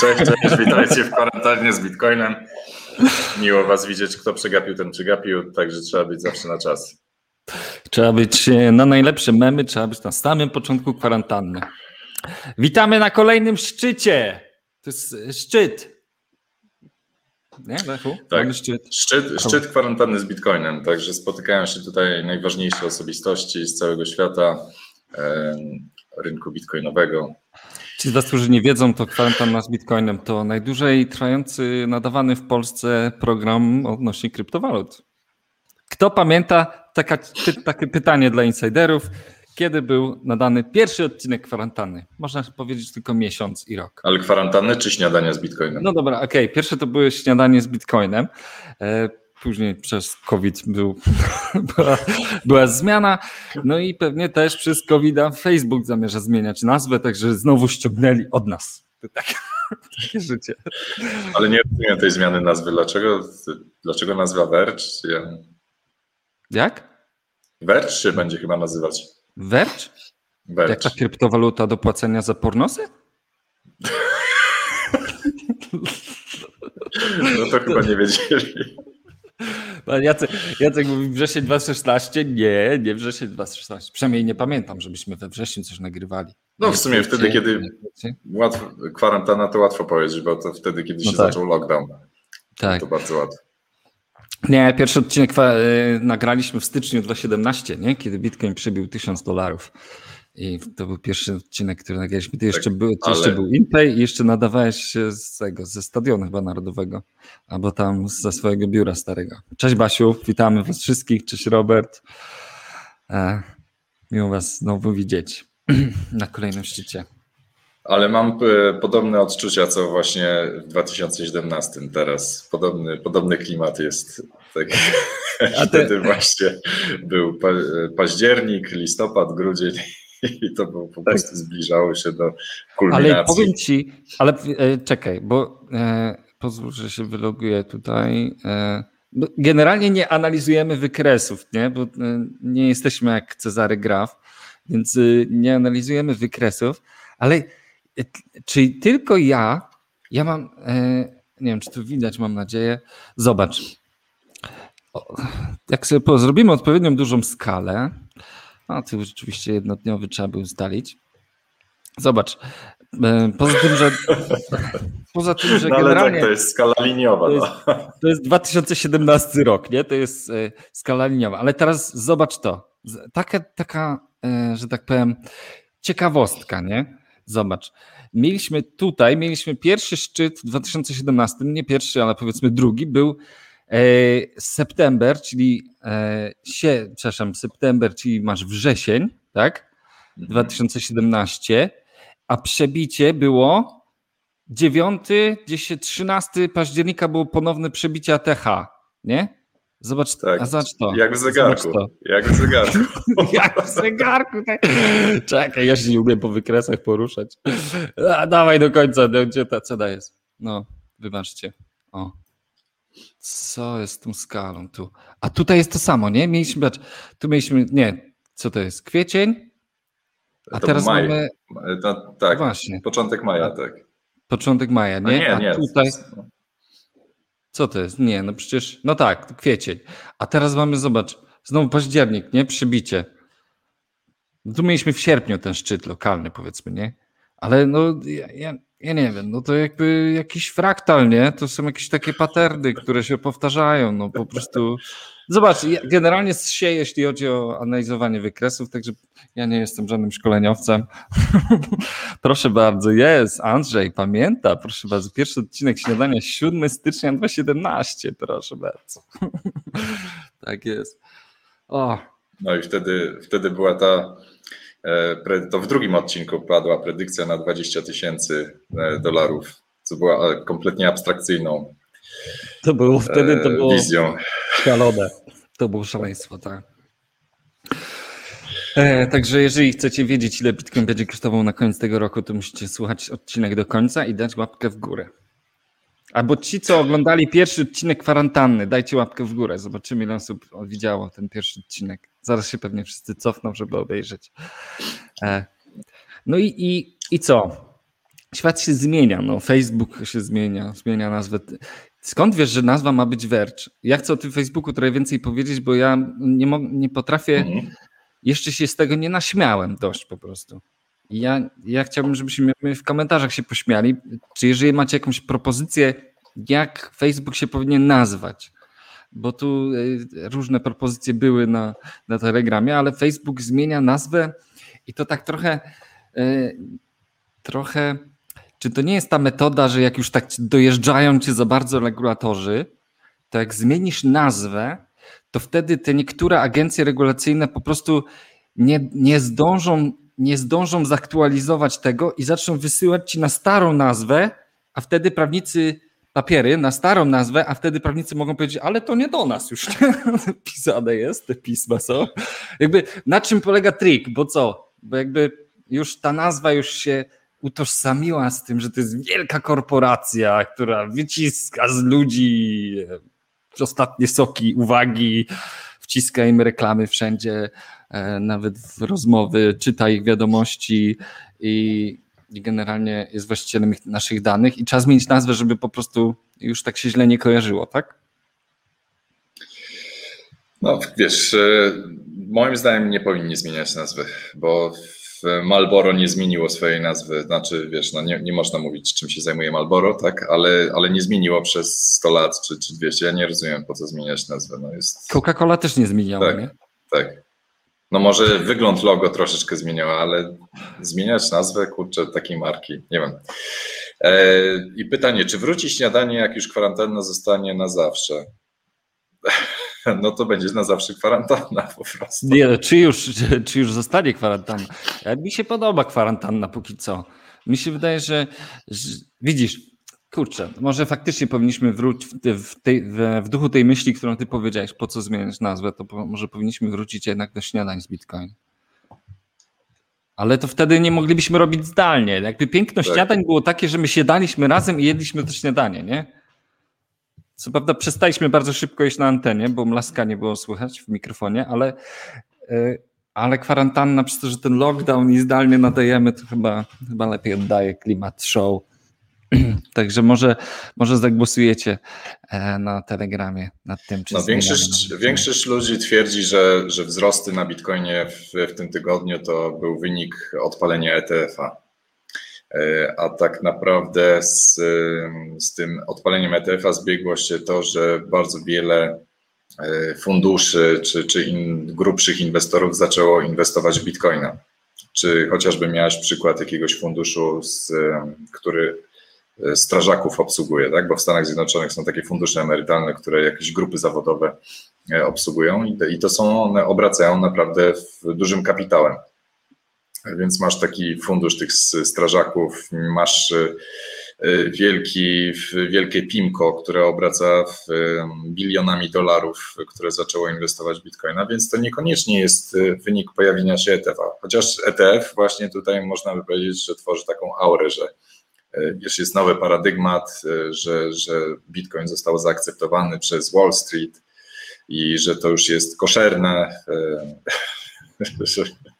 Cześć, cześć, witajcie w kwarantannie z Bitcoinem. Miło was widzieć, kto przegapił, ten przegapił, także trzeba być zawsze na czas. Trzeba być e, na najlepsze memy, trzeba być na samym początku kwarantanny. Witamy na kolejnym szczycie. To jest e, szczyt. Nie, Lechu? Tak, szczyt. Szczyt, szczyt kwarantanny z Bitcoinem, także spotykają się tutaj najważniejsze osobistości z całego świata rynku bitcoinowego. Ci z Was, którzy nie wiedzą, to kwarantanna z Bitcoinem to najdłużej trwający, nadawany w Polsce program odnośnie kryptowalut. Kto pamięta, taka, takie pytanie dla insiderów, kiedy był nadany pierwszy odcinek kwarantanny? Można powiedzieć tylko miesiąc i rok. Ale kwarantanny czy śniadania z Bitcoinem? No dobra, okej. Pierwsze to były śniadanie z Bitcoinem. E, Później przez COVID był, była, była zmiana. No i pewnie też przez covid Facebook zamierza zmieniać nazwę, także znowu ściągnęli od nas. Takie, takie życie. Ale nie rozumiem tej zmiany nazwy. Dlaczego, dlaczego nazwa Verge? Ja... Jak? Verge się będzie chyba nazywać. Verge? Verge. Jak ta kryptowaluta do płacenia za pornosy? No to chyba nie wiedzieli. Pan Jacek, Jacek mówi wrzesień 2016. Nie, nie wrzesień 2016. Przynajmniej nie pamiętam, żebyśmy we wrześniu coś nagrywali. No w sumie wtedy, kiedy łatwo, kwarantanna to łatwo powiedzieć, bo to wtedy, kiedy No się tak. zaczął lockdown. Tak. To bardzo łatwo. Nie, pierwszy odcinek y, nagraliśmy w styczniu 2017, nie? kiedy Bitcoin przebił 1000 dolarów. I to był pierwszy odcinek, który nagraliśmy. Ty jeszcze, był, Tak, ale- jeszcze był Impay i jeszcze nadawałeś się z tego, ze stadionu chyba narodowego, albo tam ze swojego biura starego. Cześć Basiu, witamy was wszystkich. Cześć Robert. E, miło was znowu widzieć na kolejnym szczycie. Ale mam e, podobne odczucia, co właśnie w 2017 teraz. Podobny, podobny klimat jest. Tak. A te- Wtedy właśnie był pa, październik, listopad, grudzień i to było po prostu zbliżało się do kulminacji. Ale powiem ci, ale e, czekaj, bo e, pozwól, że się wyloguję tutaj. E, generalnie nie analizujemy wykresów, nie? bo e, nie jesteśmy jak Cezary Graf, więc e, nie analizujemy wykresów, ale e, czy tylko ja, ja mam, e, nie wiem, czy to widać, mam nadzieję, zobacz. Jak sobie zrobimy odpowiednią dużą skalę, a tu rzeczywiście jednodniowy trzeba by ustalić. Zobacz. e, Poza tym, że poza tym, że No ale generalnie tak, to jest skala liniowa. to jest, no. to jest 2017 rok, nie? To jest e, skala liniowa. Ale teraz zobacz to. Taka, taka że tak powiem, ciekawostka, nie? Zobacz. Mieliśmy tutaj, mieliśmy pierwszy szczyt w 2017, nie pierwszy, ale powiedzmy drugi, był e, september, czyli e, sie, przepraszam, september, czyli masz wrzesień, tak? 2017, a przebicie było 9, 10, 13 października było ponowne przebicie ATH, nie? Zobacz, Tak. a zobacz to. Jak w zegarku. Zobacz to. Jak w zegarku. Jak w zegarku. Tak. Czekaj, ja się nie umiem po wykresach poruszać. A, dawaj do końca, gdzie ta cena jest? No, wybaczcie. O. Co jest z tą skalą tu? A tutaj jest to samo, nie? Mieliśmy, patrz, tu mieliśmy, nie, co to jest? Kwiecień? A To teraz maj. mamy, tak, właśnie, początek maja, tak. początek maja, No nie? nie, A nie. tutaj, co to jest? Nie, no przecież, no tak, kwiecień. A teraz mamy, zobacz, znowu październik, nie? Przybicie. No tu mieliśmy w sierpniu ten szczyt lokalny, powiedzmy, nie? Ale no, ja, ja, ja nie wiem, no to jakby jakiś fraktal, nie? To są jakieś takie paterny, które się powtarzają, no po prostu. Zobacz, ja generalnie się, jeśli chodzi o analizowanie wykresów, także ja nie jestem żadnym szkoleniowcem. proszę bardzo, jest, Andrzej, pamięta, proszę bardzo, pierwszy odcinek śniadania 7 stycznia 2017, proszę bardzo. tak jest. O, No i wtedy, wtedy była ta, e, to w drugim odcinku padła predykcja na 20 tysięcy e, dolarów, co była e, kompletnie abstrakcyjną to było wtedy, to e, było wizją. szalone. To było szaleństwo, tak. E, także jeżeli chcecie wiedzieć, ile Bitcoin będzie kosztował na koniec tego roku, to musicie słuchać odcinek do końca i dać łapkę w górę. Albo ci, co oglądali pierwszy odcinek kwarantanny, dajcie łapkę w górę. Zobaczymy, ile osób widziało ten pierwszy odcinek. Zaraz się pewnie wszyscy cofną, żeby obejrzeć. E, no i, i, i co? Świat się zmienia, no Facebook się zmienia, zmienia nazwę. Skąd wiesz, że nazwa ma być Verge? Ja chcę o tym Facebooku trochę więcej powiedzieć, bo ja nie, nie potrafię, mhm. jeszcze się z tego nie naśmiałem dość po prostu. Ja, ja chciałbym, żebyśmy w komentarzach się pośmiali, czy jeżeli macie jakąś propozycję, jak Facebook się powinien nazwać, bo tu e, różne propozycje były na, na Telegramie, ale Facebook zmienia nazwę i to tak trochę, e, trochę, czy to nie jest ta metoda, że jak już tak dojeżdżają cię za bardzo regulatorzy, to jak zmienisz nazwę, to wtedy te niektóre agencje regulacyjne po prostu nie, nie zdążą nie zdążą zaktualizować tego i zaczną wysyłać ci na starą nazwę, a wtedy prawnicy papiery na starą nazwę, a wtedy prawnicy mogą powiedzieć, ale to nie do nas już pisane jest, te pisma są. Jakby na czym polega trik, bo co? Bo jakby już ta nazwa już się utożsamiła z tym, że to jest wielka korporacja, która wyciska z ludzi e, ostatnie soki, uwagi, wciska im reklamy wszędzie, e, nawet w rozmowy, czyta ich wiadomości i, generalnie jest właścicielem naszych danych i trzeba zmienić nazwę, żeby po prostu już tak się źle nie kojarzyło, tak? No wiesz, e, moim zdaniem nie powinni zmieniać nazwy, bo Malboro nie zmieniło swojej nazwy, znaczy wiesz, no nie, nie można mówić czym się zajmuje Malboro, tak, ale, ale nie zmieniło przez 100 lat czy, czy 200, ja nie rozumiem po co zmieniać nazwę. No jest... Coca-Cola też nie zmieniała, tak, nie? Tak, no może wygląd logo troszeczkę zmieniała, ale zmieniać nazwę, kurczę, takiej marki, nie wiem. E, I pytanie, czy wróci śniadanie, jak już kwarantanna zostanie na zawsze? No to będzie na zawsze kwarantanna po prostu. Nie, no, czy już, czy już zostanie kwarantanna? Mi się podoba kwarantanna póki co. Mi się wydaje, że, że widzisz, kurczę, może faktycznie powinniśmy wrócić w, tej, w, duchu tej myśli, którą ty powiedziałeś, po co zmieniać nazwę, to po, może powinniśmy wrócić jednak do śniadań z Bitcoin. Ale to wtedy nie moglibyśmy robić zdalnie. Jakby piękno tak. śniadań było takie, że my siadaliśmy razem i jedliśmy to śniadanie, nie? Co prawda przestaliśmy bardzo szybko iść na antenie, bo mlaska nie było słychać w mikrofonie, ale, e, ale kwarantanna, przez to, że ten lockdown i zdalnie nadajemy, to chyba, chyba lepiej oddaje klimat show. Także może, może zagłosujecie e, na Telegramie nad tym, czy no, większość, większość ludzi twierdzi, że, że wzrosty na Bitcoinie w, w tym tygodniu to był wynik odpalenia ETF-a. E, a tak naprawdę z, z tym odpaleniem ETF-a zbiegło się to, że bardzo wiele e, funduszy czy, czy in, grubszych inwestorów zaczęło inwestować w bitcoina. Czy chociażby miałeś przykład jakiegoś funduszu, z, który e, strażaków obsługuje, tak? bo w Stanach Zjednoczonych są takie fundusze emerytalne, które jakieś grupy zawodowe obsługują i, to są one obracają naprawdę dużym kapitałem więc masz taki fundusz tych strażaków, masz e, wielki, wielkie PIMCO, które obraca bilionami dolarów, które zaczęło inwestować w Bitcoina, więc to niekoniecznie jest wynik pojawienia się ETF-a. Chociaż ETF właśnie tutaj można by powiedzieć, że tworzy taką aurę, że wiesz, jest nowy paradygmat, że, że Bitcoin został zaakceptowany przez Wall Street i że to już jest koszerne.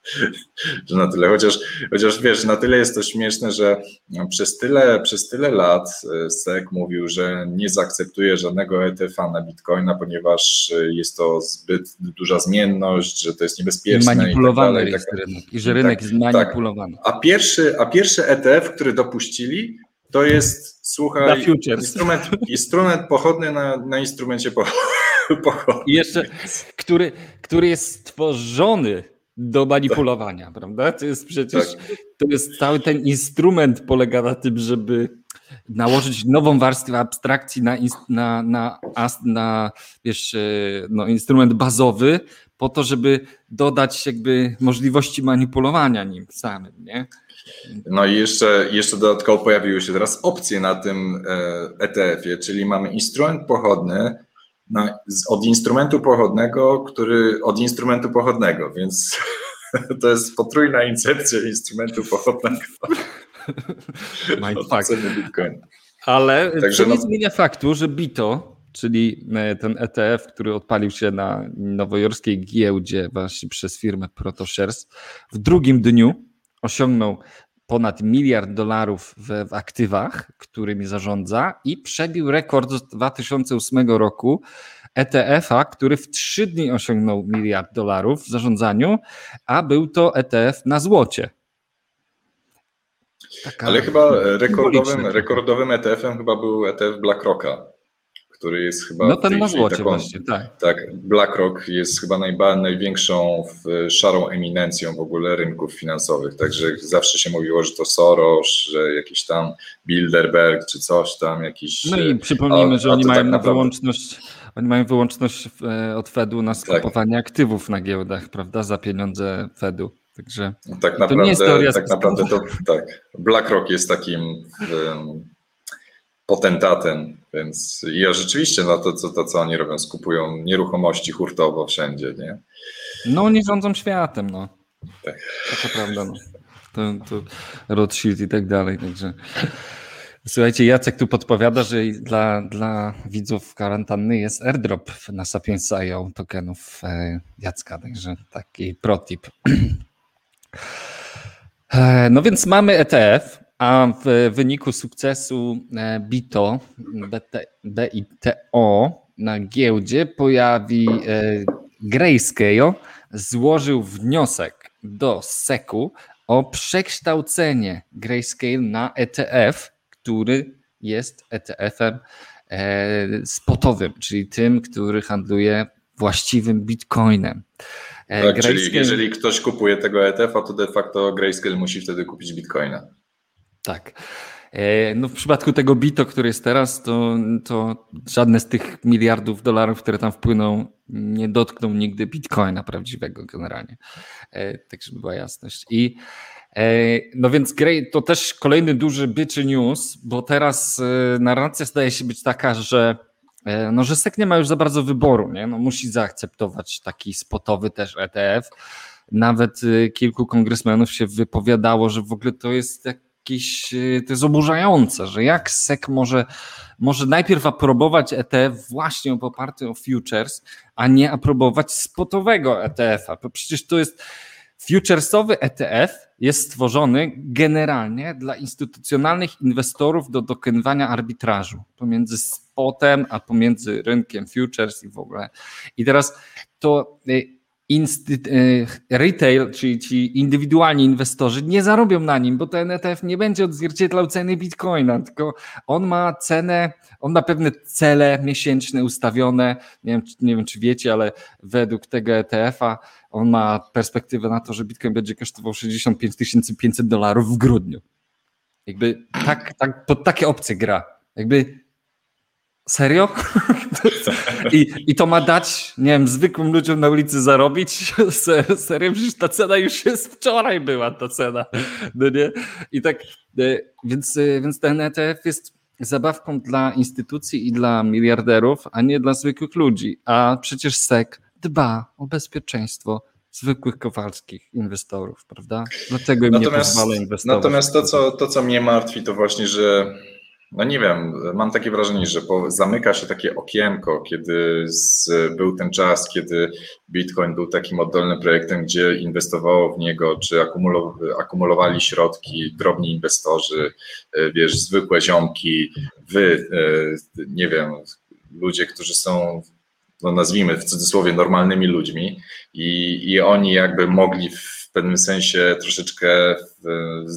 że, na tyle, chociaż, chociaż wiesz, na tyle jest to śmieszne, że przez tyle, przez tyle lat e, SEC mówił, że nie zaakceptuje żadnego ETF-a na Bitcoina, ponieważ e, jest to zbyt duża zmienność, że to jest niebezpieczne. I manipulowany i tak jest tak, rynek i że rynek tak, jest manipulowany. Tak. A, pierwszy, a pierwszy ETF, który dopuścili, to jest, słuchaj, instrument, instrument pochodny na, na instrumencie pochodnym. I jeszcze, który, który jest stworzony do manipulowania, tak. prawda? To jest przecież, tak. to jest cały ten instrument polega na tym, żeby nałożyć nową warstwę abstrakcji na, na, na, na wiesz, e, no, instrument bazowy po to, żeby dodać jakby możliwości manipulowania nim samym, nie? No i jeszcze, jeszcze dodatkowo pojawiły się teraz opcje na tym ETF-ie, e czyli mamy instrument pochodny, od instrumentu pochodnego, który od instrumentu pochodnego, więc to jest potrójna incepcja instrumentu pochodnego. Mindfuck. Ale Także to nie no... zmienia faktu, że Bito, czyli e, ten ETF, który odpalił się na nowojorskiej giełdzie właśnie przez firmę ProtoShares, w drugim dniu osiągnął ponad miliard dolarów w, w, aktywach, którymi zarządza i przebił rekord z 2008 roku ETF-a, który w trzy dni osiągnął miliard dolarów w zarządzaniu, a był to ETF na złocie. Taka Ale chyba rekordowym, rekordowym ETF-em chyba był ETF BlackRocka który jest chyba. No ten na złocie taką, właśnie, tak. Tak, BlackRock jest chyba najba, największą szarą eminencją w ogóle rynków finansowych. Także zawsze się mówiło, że to Soros, że jakiś tam Bilderberg czy coś tam, jakiś. No i przypomnijmy, a, że oni mają tak naprawdę... wyłączność. Oni mają wyłączność e, od Fedu na skupowanie tak. aktywów na giełdach, prawda, za pieniądze Fedu. Także tak naprawdę, to nie jest teoria tak naprawdę to tak. BlackRock jest takim um, potentatem, więc ja rzeczywiście na to, co, to, co oni robią, skupują nieruchomości hurtowo wszędzie, nie? No oni rządzą światem, no. Tak. To prawda, no. To, to Rothschild i tak dalej, także... Słuchajcie, Jacek tu podpowiada, że dla, dla widzów kwarantanny jest airdrop na Sapiens.io tokenów e, Jacka, także taki protip. E, no więc mamy ETF, a w wyniku sukcesu e, BITO, BITO na giełdzie pojawi e, Grayscale, złożył wniosek do SEC-u o przekształcenie Grayscale na ETF, który jest ETF-em e, spotowym, czyli tym, który handluje właściwym bitcoinem. Tak, Grayscale... czyli jeżeli ktoś kupuje tego ETF-a, to de facto Grayscale musi wtedy kupić bitcoina. Tak. E, no w przypadku tego bito, który jest teraz, to, to żadne z tych miliardów dolarów, które tam wpłyną, nie dotkną nigdy bitcoina prawdziwego generalnie. E, tak, żeby była jasność. I e, no więc to też kolejny duży byczy news, bo teraz narracja zdaje się być taka, że no, że SEC nie ma już za bardzo wyboru, nie? No, musi zaakceptować taki spotowy też ETF. Nawet kilku kongresmenów się wypowiadało, że w ogóle to jest jak jakieś, y, to jest oburzające, że jak SEC może, może najpierw aprobować ETF właśnie oparty o futures, a nie aprobować spotowego ETF-a. Przecież to jest futuresowy ETF jest stworzony generalnie dla instytucjonalnych inwestorów do dokonywania arbitrażu pomiędzy spotem, a pomiędzy rynkiem futures i w ogóle. I teraz to y, retail, czyli ci indywidualni inwestorzy nie zarobią na nim, bo ten ETF nie będzie odzwierciedlał ceny bitcoina, tylko on ma cenę, on ma pewne cele miesięczne ustawione. Nie wiem, nie wiem czy wiecie, ale według tego ETF-a on ma perspektywę na to, że bitcoin będzie kosztował 65 500 dolarów w grudniu. Jakby tak, tak, pod takie opcje gra. Jakby Serio? I, I to ma dać, nie wiem, zwykłym ludziom na ulicy zarobić? Serio? Przecież ta cena już jest wczoraj była ta cena. No nie? I tak, e, więc, e, więc ten ETF jest zabawką dla instytucji i dla miliarderów, a nie dla zwykłych ludzi. A przecież SEC dba o bezpieczeństwo zwykłych kowalskich inwestorów, prawda? Dlatego im natomiast, nie pozwala inwestować. Natomiast to co, to, co mnie martwi, to właśnie, że no nie wiem, mam takie wrażenie, że zamyka się takie okienko, kiedy z, był ten czas, kiedy Bitcoin był takim oddolnym projektem, gdzie inwestowało w niego, czy akumulowali środki drobni inwestorzy, e, wiesz, zwykłe ziomki, wy, e, nie wiem, ludzie, którzy są no nazwijmy w cudzysłowie normalnymi ludźmi i, i oni jakby mogli w pewnym sensie troszeczkę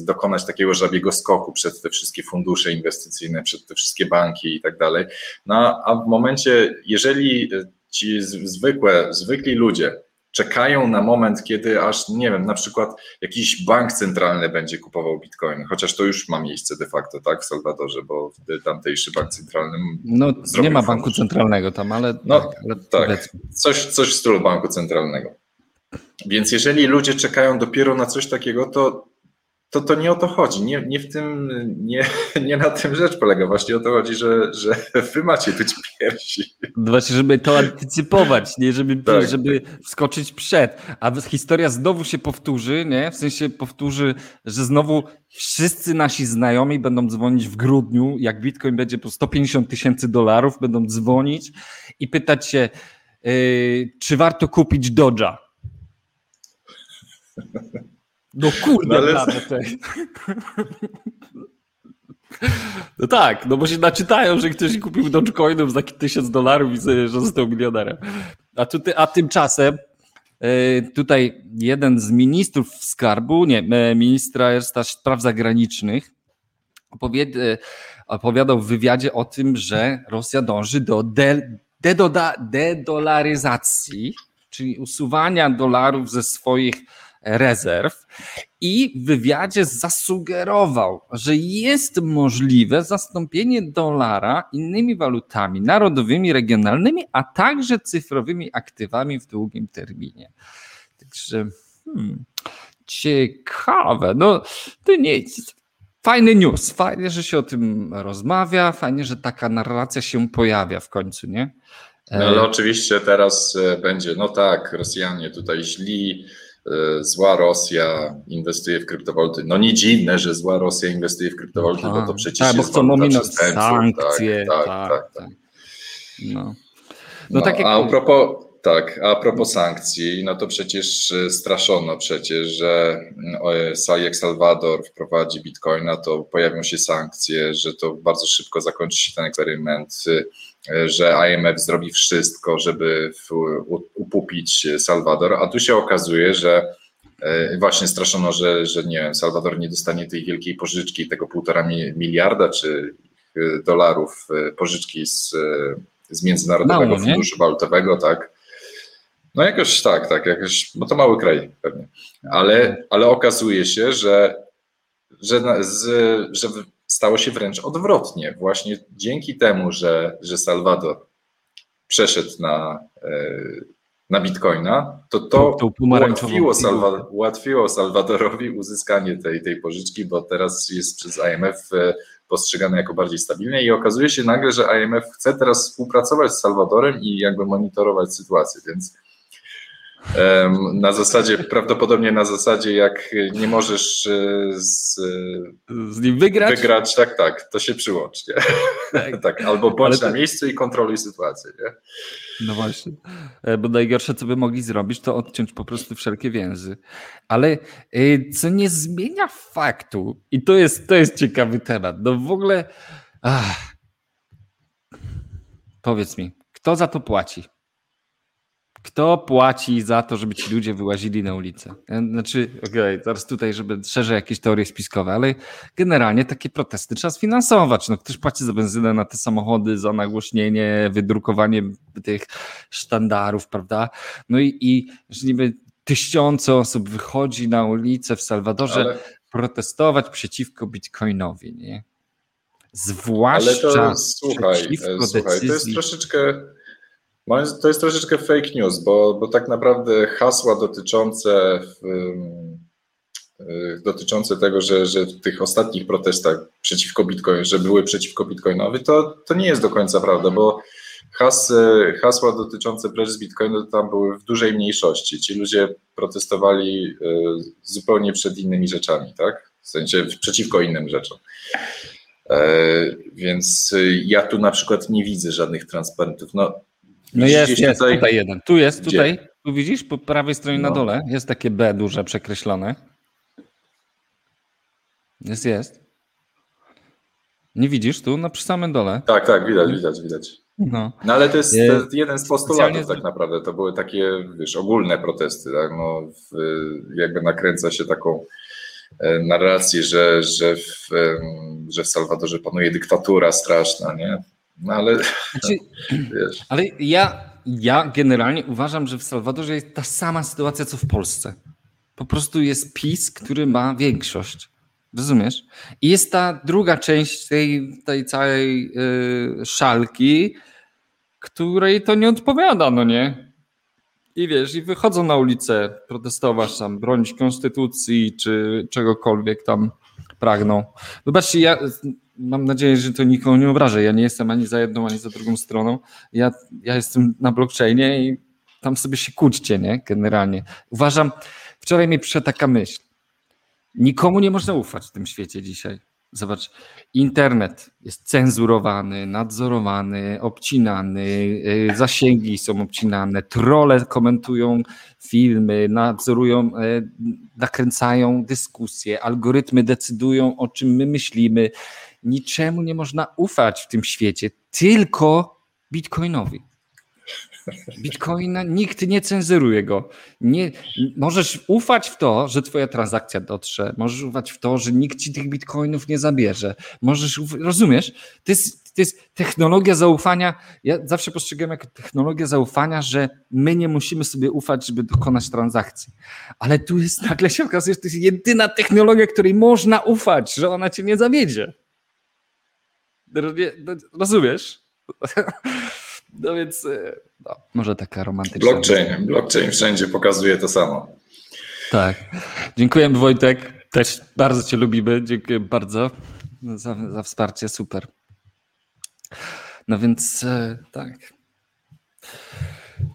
dokonać takiego żabiego skoku przed te wszystkie fundusze inwestycyjne, przed te wszystkie banki i tak dalej. No a w momencie, jeżeli ci zwykłe, zwykli ludzie czekają na moment, kiedy aż, nie wiem, na przykład jakiś bank centralny będzie kupował bitcoin, chociaż to już ma miejsce de facto, tak, w Salwadorze, bo tamtejszy bank centralny. No, nie ma banku centralnego tam, ale. No, tak, tak. Coś, coś w stylu banku centralnego. Więc jeżeli ludzie czekają dopiero na coś takiego, to to, to nie o to chodzi. Nie, nie w tym, nie, nie na tym rzecz polega. Właśnie o to chodzi, że, że wy macie być pierwsi. Właśnie, żeby to antycypować, nie żeby, tak. żeby wskoczyć przed. A historia znowu się powtórzy, nie? W sensie powtórzy, że znowu wszyscy nasi znajomi będą dzwonić w grudniu, jak Bitcoin będzie po 150 tysięcy dolarów, będą dzwonić i pytać się, yy, czy warto kupić Dodge'a. No kurde, no, ale... No tak, no bo się naczytają, że ktoś kupił Dogecoinów za tysiąc dolarów i sobie, że został milionerem. A, tutaj, a tymczasem e, tutaj jeden z ministrów skarbu, nie, e, ministra spraw zagranicznych opowiada, opowiadał w wywiadzie o tym, że Rosja dąży do de, dedolaryzacji, czyli usuwania dolarów ze swoich rezerw i w wywiadzie zasugerował, że jest możliwe zastąpienie dolara innymi walutami narodowymi, regionalnymi, a także cyfrowymi aktywami w długim terminie. Także hmm, ciekawe. No, to nie Fajny news, fajnie, że się o tym rozmawia, fajnie, że taka narracja się pojawia w końcu, nie? No ale oczywiście teraz e, będzie, no tak, Rosjanie tutaj źli, zła Rosja inwestuje w kryptowaluty. No nie dziwne, że zła Rosja inwestuje w kryptowaluty, bo to tak. przecież tak, jest bo chcą ominąć sankcje. Tak, tak, tak, tak, tak. No. No, no tak jak... A propos, tak, a propos sankcji, no to przecież e, straszono przecież, że mm, jak Salwador wprowadzi bitcoina, to pojawią się sankcje, że to bardzo szybko zakończy się ten eksperyment że IMF zrobi wszystko, żeby upupić Salwador, a tu się okazuje, że e, właśnie straszono, że, że nie wiem, Salwador nie dostanie tej wielkiej pożyczki, tego półtora miliarda czy dolarów e, pożyczki z, z Międzynarodowego Mało, Funduszu Walutowego, tak. No jakoś tak, tak, jakoś, bo to mały kraj pewnie, ale, ale okazuje się, że, że, z, że stało się wręcz odwrotnie. Właśnie dzięki temu, że, że Salwador przeszedł na, e, na bitcoina, to to, to ułatwiło, Salwa, ułatwiło Salwadorowi uzyskanie tej, tej pożyczki, bo teraz jest przez IMF e, postrzegane jako bardziej stabilne i okazuje się nagle, że IMF chce teraz współpracować z Salwadorem i jakby monitorować sytuację, więc na zasadzie, prawdopodobnie na zasadzie, jak nie możesz e, z, z nim wygrać? wygrać, tak, tak, to się przyłącz. Nie? Tak. tak albo bądź na miejscu i kontroluj sytuację. Nie? No właśnie, e, bo najgorsze, co by mogli zrobić, to odciąć po prostu wszelkie więzy. Ale e, co nie zmienia faktu, i to jest, to jest ciekawy temat, no w ogóle, ach, powiedz mi, kto za to płaci? Kto płaci za to, żeby ci ludzie wyłazili na ulicę? Znaczy, okej, okay, zaraz tutaj, żeby szerzej jakieś teorie spiskowe, ale generalnie takie protesty trzeba sfinansować. No, ktoś płaci za benzynę na te samochody, za nagłośnienie, wydrukowanie tych sztandarów, prawda? No i, i że niby tysiące osób wychodzi na ulicę w Salwadorze ale... protestować przeciwko bitcoinowi, nie? Zwłaszcza ale to, słuchaj, przeciwko słuchaj, decyzji... to jest troszeczkę to jest troszeczkę fake news, bo, bo tak naprawdę hasła dotyczące, y, dotyczące tego, że, że w tych ostatnich protestach przeciwko Bitcoin, że były przeciwko Bitcoinowi, to, to nie jest do końca prawda, bo has, hasła dotyczące precz z Bitcoinu tam były w dużej mniejszości. Ci ludzie protestowali y, zupełnie przed innymi rzeczami, tak? W sensie przeciwko innym rzeczom. E, więc ja tu na przykład nie widzę żadnych transparentów. No, no jest, jest, tutaj, tutaj jeden. Tu jest, Gdzie? tutaj. Tu widzisz, po prawej stronie no. na dole jest takie B duże przekreślone. Jest, jest. Nie widzisz tu, no przy samym dole. Tak, tak, widać, widać, widać. No, no ale to jest, to jest jeden z postulatów tak naprawdę. To były takie, wiesz, ogólne protesty, tak? No, w, jakby nakręca się taką e, narrację, że, że, w, że w Salwadorze panuje dyktatura straszna, nie? No ale. Znaczy, wiesz. Ale ja, ja generalnie uważam, że w Salwadorze jest ta sama sytuacja co w Polsce. Po prostu jest PiS, który ma większość. Rozumiesz? I jest ta druga część tej, tej całej yy, szalki, której to nie odpowiada, no nie? i wiesz, i wychodzą na ulicę protestować tam, bronić konstytucji czy czegokolwiek tam pragną. Wybaczcie, ja mam nadzieję, że to nikogo nie obrażę. Ja nie jestem ani za jedną, ani za drugą stroną. Ja, ja jestem na blockchainie i tam sobie się kłóćcie, nie? Generalnie. Uważam, wczoraj mi przyszła taka myśl. Nikomu nie można ufać w tym świecie dzisiaj. Zobacz, internet jest cenzurowany, nadzorowany, obcinany, y, zasięgi są obcinane, trole komentują filmy, nadzorują, y, nakręcają dyskusje, algorytmy decydują o czym my myślimy. Niczemu nie można ufać w tym świecie, tylko Bitcoinowi. Bitcoina nikt nie cenzuruje go. Nie, możesz ufać w to, że twoja transakcja dotrze. Możesz ufać w to, że nikt ci tych bitcoinów nie zabierze. Możesz, rozumiesz? To jest, to jest technologia zaufania. Ja zawsze postrzegam jako technologię zaufania, że my nie musimy sobie ufać, żeby dokonać transakcji. Ale tu jest nagle się okazuje, że to jest jedyna technologia, której można ufać, że ona cię nie zawiedzie. Rozumiesz? No więc e, no, może taka romantyczna. Blockchain, blockchain wszędzie pokazuje to samo. Tak. Dziękujemy Wojtek. Też bardzo Cię lubimy. Dziękuję bardzo za, za wsparcie. Super. No więc e, tak.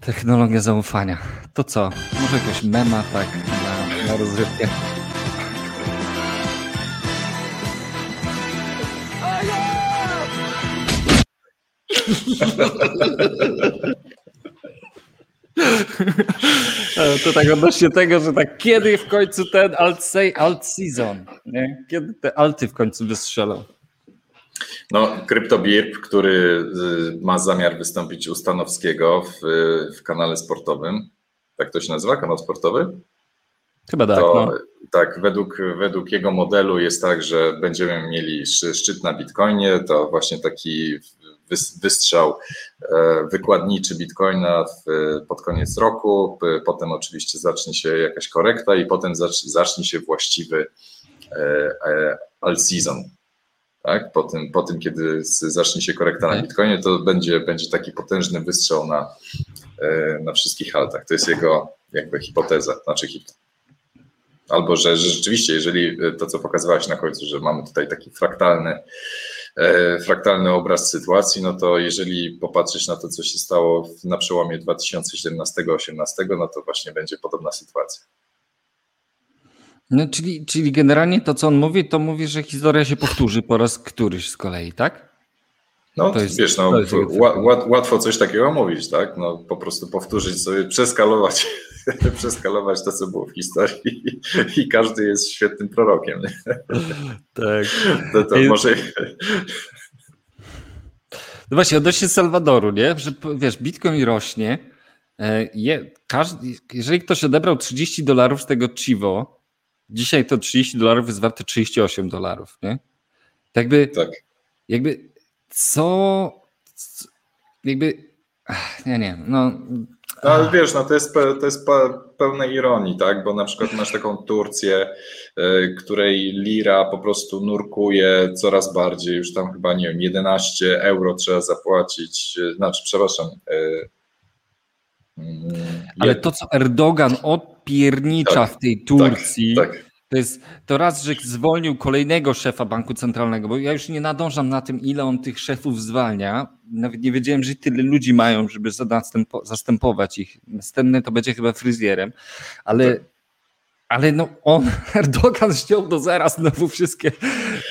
Technologia zaufania. To co? Może jakaś mema tak na, na rozrywkę. To tak odnośnie tego, że tak kiedy w końcu ten alt, say, alt season, nie? kiedy te alty w końcu wystrzelą? No, CryptoBirb, który y, ma zamiar wystąpić u Stanowskiego w, w kanale sportowym. Tak to się nazywa, kanał sportowy? Chyba tak. To, no. Tak, według, według jego modelu jest tak, że będziemy mieli szczyt na Bitcoinie, to właśnie taki wystrzał e, wykładniczy Bitcoina pod koniec roku, potem oczywiście zacznie się jakaś korekta i potem zacznie się właściwy e, e, all season. Tak? Po, tym, po tym, kiedy zacznie się korekta na Bitcoinie, to będzie, będzie taki potężny wystrzał na, na wszystkich altach. To jest jego jakby hipoteza, znaczy Albo, że, że rzeczywiście, jeżeli to, co pokazywałeś na końcu, że mamy tutaj taki fraktalny fraktalny obraz sytuacji, no to jeżeli popatrzeć na to, co się stało na przełomie 2017-2018, no to właśnie będzie podobna sytuacja. No, czyli, czyli generalnie to, co on mówi, to mówi, że historia się powtórzy po raz któryś z kolei, tak? No, to jest, wiesz, no, łatwo coś takiego mówić, tak? No, po prostu powtórzyć sobie, przeskalować, przeskalować to, co było w historii i każdy jest świetnym prorokiem. Tak. To, to może... No właśnie, odnośnie Salwadoru, nie? Że wiesz, Bitcoin rośnie. E, je, każdy, jeżeli ktoś odebrał 30 dolarów z tego Chivo, dzisiaj to 30 dolarów jest warte 38 dolarów, nie? Tak jakby, tak. jakby co, jakby, nie, nie, no. No ale wiesz, no to jest, to jest pełne ironii, tak? Bo na przykład masz taką Turcję, y, której lira po prostu nurkuje coraz bardziej, już tam chyba, nie wiem, 11 euro trzeba zapłacić, y, znaczy, przepraszam. Y, mm, ale to, co Erdogan odpiernicza tak, w tej Turcji, tak, tak. To jest to raz, że zwolnił kolejnego szefa banku centralnego, bo ja już nie nadążam na tym, ile on tych szefów zwalnia. Nawet nie wiedziałem, że tyle ludzi mają, żeby zastępować ich. Następny to będzie chyba fryzjerem, ale, ale no on, Erdogan ściął do zera znowu wszystkie.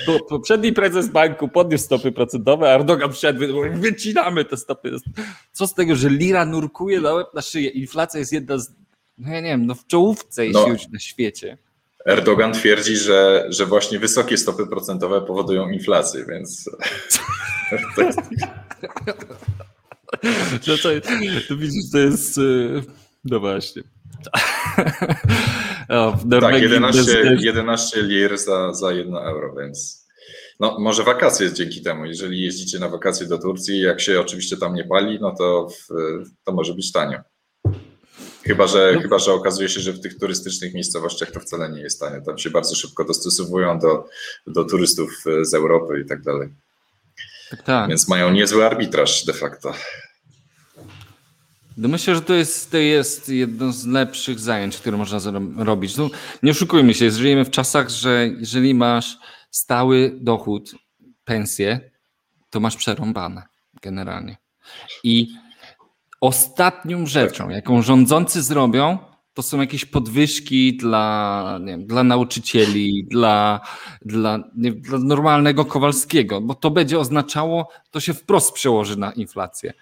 Bo poprzedni prezes banku podniósł stopy procentowe, a Erdogan wszedł, wycinamy te stopy. Co z tego, że lira nurkuje na łeb na szyję? Inflacja jest jedna z, no ja nie wiem, no w czołówce, jeśli no. chodzi na świecie. Erdogan twierdzi, że, że właśnie wysokie stopy procentowe powodują inflację, więc. to, jest... no to, to widzisz, to jest. Y, no właśnie. O, tak, 11, 11 lir za, za 1 euro, więc. No, może wakacje dzięki temu. Jeżeli jeździcie na wakacje do Turcji, jak się oczywiście tam nie pali, no to, w, to może być tanio. Chyba że, no. chyba, że okazuje się, że w tych turystycznych miejscowościach to wcale nie jest tanie. Tam się bardzo szybko dostosowują do, do turystów z Europy i tak dalej. Tak, tak. Więc mają niezły arbitraż de facto. No myślę, że to jest, to jest jedno z lepszych zajęć, które można robić. No, nie oszukujmy się, żyjemy w czasach, że jeżeli masz stały dochód, pensję, to masz przerąbane generalnie. I ostatnią rzeczą, jaką rządzący zrobią, to są jakieś podwyżki dla, nie wiem, dla nauczycieli, dla, dla, nie, dla normalnego Kowalskiego, bo to będzie oznaczało, to się wprost przełoży na inflację.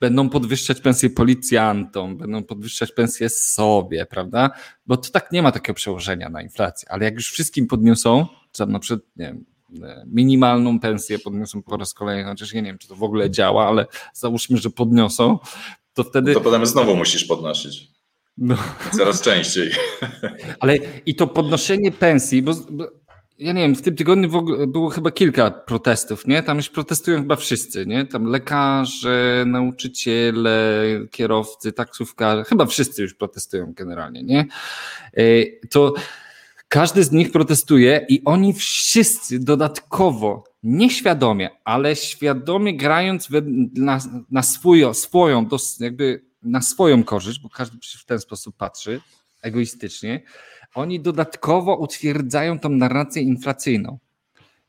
Będą podwyższać pensje policjantom, będą podwyższać pensje sobie, prawda? Bo to tak nie ma takiego przełożenia na inflację, ale jak już wszystkim podniosą, co na przykład, nie wiem, minimalną pensję podniosą po raz kolejny, chociaż ja nie wiem, czy to w ogóle działa, ale załóżmy, że podniosą, to wtedy... To potem znowu musisz podnosić. No. Coraz częściej. Ale i to podnoszenie pensji, bo, bo, ja nie wiem, w tym tygodniu było chyba kilka protestów, nie? Tam już protestują chyba wszyscy, nie? Tam lekarze, nauczyciele, kierowcy, taksówkarze, chyba wszyscy już protestują generalnie, nie? E, to każdy z nich protestuje i oni wszyscy dodatkowo, nieświadomie, ale świadomie grając na, na swój, swoją, jakby na swoją korzyść, bo każdy w ten sposób patrzy, egoistycznie, oni dodatkowo utwierdzają tą narrację inflacyjną.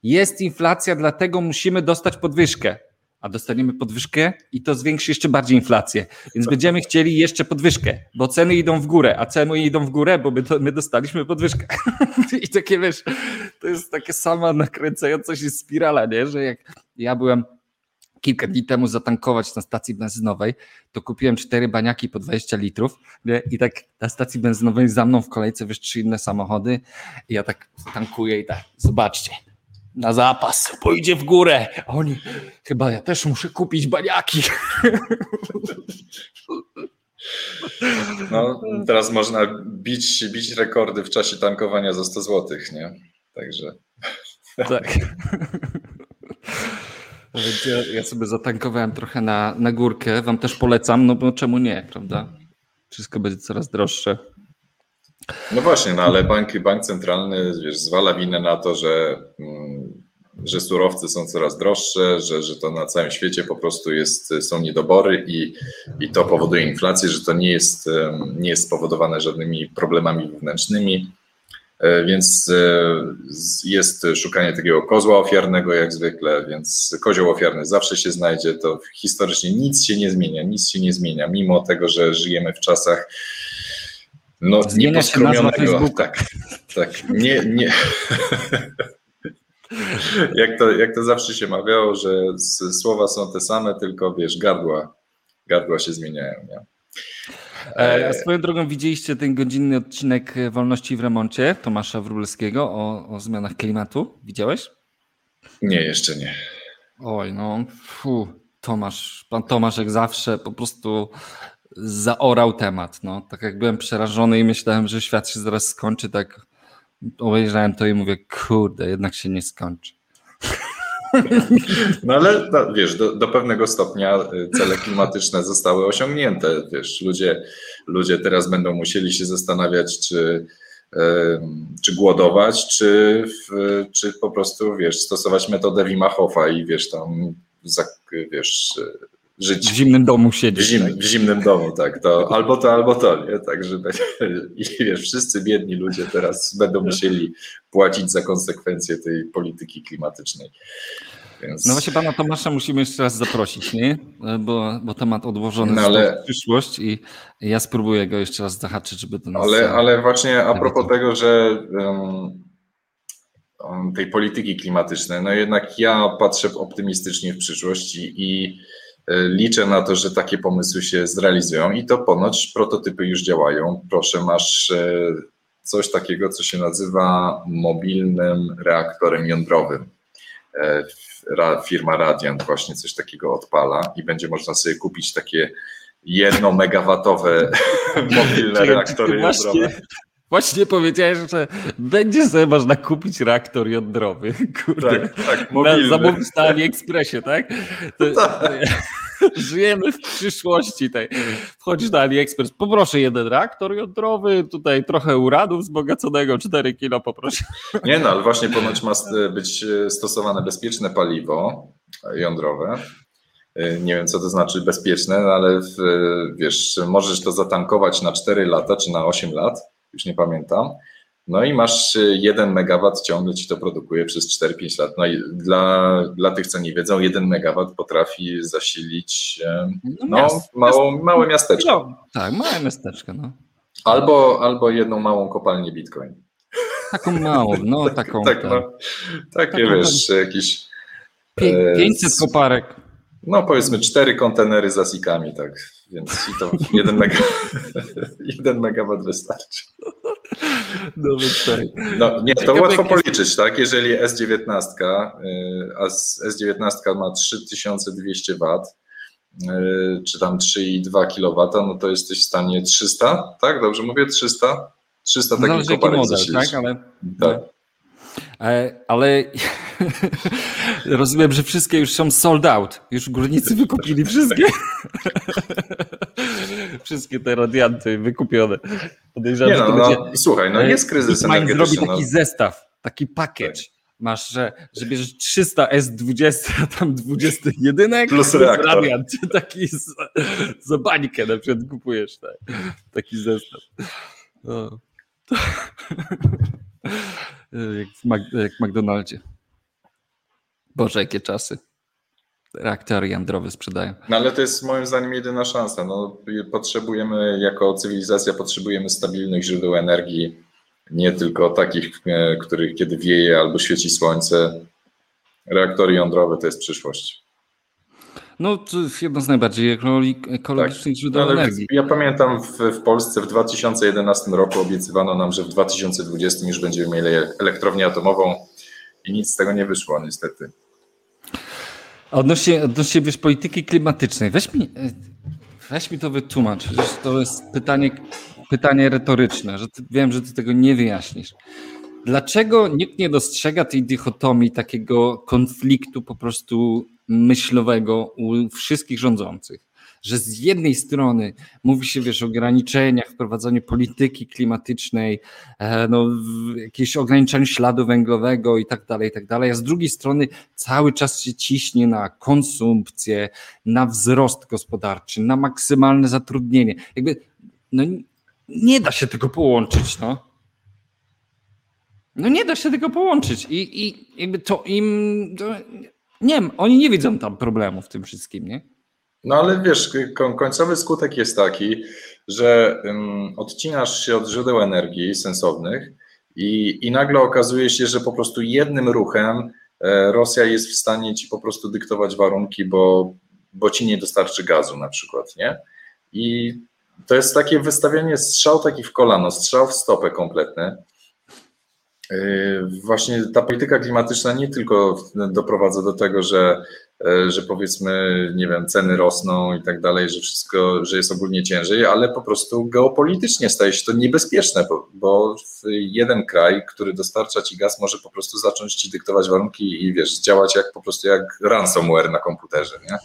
Jest inflacja, dlatego musimy dostać podwyżkę. A dostaniemy podwyżkę i to zwiększy jeszcze bardziej inflację. Więc będziemy chcieli jeszcze podwyżkę, bo ceny idą w górę, a ceny idą w górę, bo my, to, my dostaliśmy podwyżkę. I takie wiesz, to jest takie sama nakręcająca się spirala, nie? że jak ja byłem kilka dni temu zatankować na stacji benzynowej, to kupiłem cztery baniaki po 20 litrów nie? i tak na stacji benzynowej za mną w kolejce wiesz trzy inne samochody i ja tak tankuję i tak, zobaczcie, na zapas, pójdzie w górę. A oni, chyba ja też muszę kupić baniaki. No, teraz można bić, bić rekordy w czasie tankowania za 100 zł, nie? Także. Tak. Ja, ja, sobie zatankowałem trochę na, na górkę. Wam też polecam, no bo czemu nie, prawda? Wszystko będzie coraz droższe. No właśnie, no ale bank, bank centralny wiesz, zwala winę na to, że, mm, że surowce są coraz droższe, że, że to na całym świecie po prostu jest, są niedobory i, i to powoduje inflację, że to nie jest, nie jest spowodowane żadnymi problemami wewnętrznymi. E, więc e, jest szukanie takiego kozła ofiarnego jak zwykle, więc kozioł ofiarny zawsze się znajdzie. To historycznie nic się nie zmienia, nic się nie zmienia, mimo tego, że żyjemy w czasach no, nieposkromionego. Tak, tak, nie, nie. jak, to, jak to zawsze się mawiało, że słowa są te same, tylko wiesz, gardła, gardła się zmieniają. Nie? E, a swoją drogą widzieliście ten godzinny odcinek Wolności w remoncie Tomasza Wróblewskiego o, o zmianach klimatu? Widziałeś? Nie, jeszcze nie. Oj, no, fu, Tomasz, pan Tomasz jak zawsze po prostu zaorał temat. No. Tak jak byłem przerażony i myślałem, że świat się zaraz skończy, tak obejrzałem to i mówię, kurde, jednak się nie skończy. No ale no, wiesz, do, do, pewnego stopnia y, cele klimatyczne zostały osiągnięte. Wiesz, ludzie, ludzie teraz będą musieli się zastanawiać, czy, czy głodować, czy, czy po prostu wiesz, stosować metodę Wima i wiesz, tam wiesz, żyć w zimnym domu siedzieć. W, zim, tak? w zimnym domu, tak. To albo to, albo to, nie? Tak, żeby i wiesz, wszyscy biedni ludzie teraz będą musieli płacić za konsekwencje tej polityki klimatycznej. Więc... No właśnie pana Tomasza musimy jeszcze raz zaprosić, nie? Bo, bo temat odłożony no ale... w przyszłość i ja spróbuję go jeszcze raz zahaczyć, żeby do nas... Ale, ale właśnie a propos tego, że um, tej polityki klimatycznej, no jednak ja patrzę optymistycznie w przyszłość i, liczę na to, że takie pomysły się zrealizują i to ponoć prototypy już działają. Proszę, masz e, coś takiego, co się nazywa mobilnym reaktorem jądrowym. E, firma Radiant właśnie coś takiego odpala i będzie można sobie kupić takie jedno megawatowe mobilne reaktory jądrowe. Właśnie powiedziałeś, że będzie sobie można kupić reaktor jądrowy. Kurde. Tak, tak, mobilny. Na, zamówić na AliExpressie, tak? To, tak. Żyjemy w przyszłości. Tej. Wchodzisz na AliExpress, poproszę jeden reaktor jądrowy, tutaj trochę uranów wzbogaconego, 4 kilo poproszę. Nie no, ale właśnie ponoć ma być stosowane bezpieczne paliwo jądrowe, nie wiem, co to znaczy bezpieczne, no ale w, wiesz, możesz to zatankować na 4 lata czy na 8 lat, już nie pamiętam. No i masz 1 megawatt, ciągle ci to produkuje przez 4-5 lat. No i dla, dla tych, co nie wiedzą, 1 megawatt potrafi zasilić no, no mało, małe miasteczko. No, tak, małe miasteczko. No. Albo, albo jedną małą kopalnię Bitcoin. Taką małą, no tak, taką. Tak, tak. No, takie taką, wiesz, jakiś. 500 e, koparek. No powiedzmy cztery kontenery z asikami, tak. Więc i to jeden, mega, jeden megawatt wystarczy. No, tak. no nie, to łatwo policzyć, tak? Jeżeli S19, y, a S19 ma 3200 W, y, czy tam 3,2 kW, no to jesteś w stanie 300, tak? Dobrze mówię? 300? 300 takich Zależy koparek model, tak? Ale, tak. E, ale rozumiem, że wszystkie już są sold out. Już górnicy wykupili wszystkie. wszystkie te radianty wykupione. Podejrzewam, Nie no, no, będzie... słuchaj, no jest kryzys energetyczny. zrobi taki no. zestaw, taki package. Tak. Masz, że, że bierzesz 300 S20, a tam 21 plus, plus radiant. Taki za, za bańkę na przykład kupujesz. Tak. Taki zestaw. No. Jak, w Mac, jak w McDonaldzie. Boże, jakie czasy. Reaktory jądrowe sprzedają. No ale to jest moim zdaniem jedyna szansa. No, potrzebujemy, jako cywilizacja, potrzebujemy stabilnych źródeł energii, nie tylko takich, e, których kiedy wieje albo świeci słońce. Reaktory jądrowe to jest przyszłość. No, to jedno z najbardziej ekologicznych tak. źródeł energii. Ja pamiętam w, w, Polsce w 2011 roku obiecywano nam, że w 2020 już będziemy mieli elektrownię atomową i nic z tego nie wyszło, niestety. Odnośnie, odnośnie wiesz, polityki klimatycznej, weź mi, weź mi to wytłumacz. To jest pytanie, pytanie retoryczne, że ty, wiem, że ty tego nie wyjaśnisz. Dlaczego nikt nie dostrzega tej dychotomii, takiego konfliktu po prostu myślowego u wszystkich rządzących? Że z jednej strony mówi się, wiesz, o ograniczeniach, wprowadzaniu polityki klimatycznej, e, no, jakieś ograniczeniu śladu węglowego i tak dalej, i tak dalej, a z drugiej strony cały czas się ciśnie na konsumpcję, na wzrost gospodarczy, na maksymalne zatrudnienie. Jakby, no, nie da się tego połączyć, no. No nie da się tego połączyć i, i jakby to im, to, nie oni nie widzą tam problemu w tym wszystkim, nie? No ale wiesz, końcowy skutek jest taki, że um, odcinasz się od źródeł energii sensownych i, i nagle okazuje się, że po prostu jednym ruchem e, Rosja jest w stanie ci po prostu dyktować warunki, bo, bo ci nie dostarczy gazu na przykład, nie? I to jest takie wystawianie strzał taki w kolano, strzał w stopę kompletny. Yy, właśnie ta polityka klimatyczna nie tylko doprowadza do tego, że, e, że powiedzmy, nie wiem, ceny rosną i tak dalej, że wszystko, że jest ogólnie ciężej, ale po prostu geopolitycznie staje się to niebezpieczne, bo, bo jeden kraj, który dostarcza ci gaz, może po prostu zacząć ci dyktować warunki i wiesz, działać jak po prostu jak ransomware na komputerze, nie?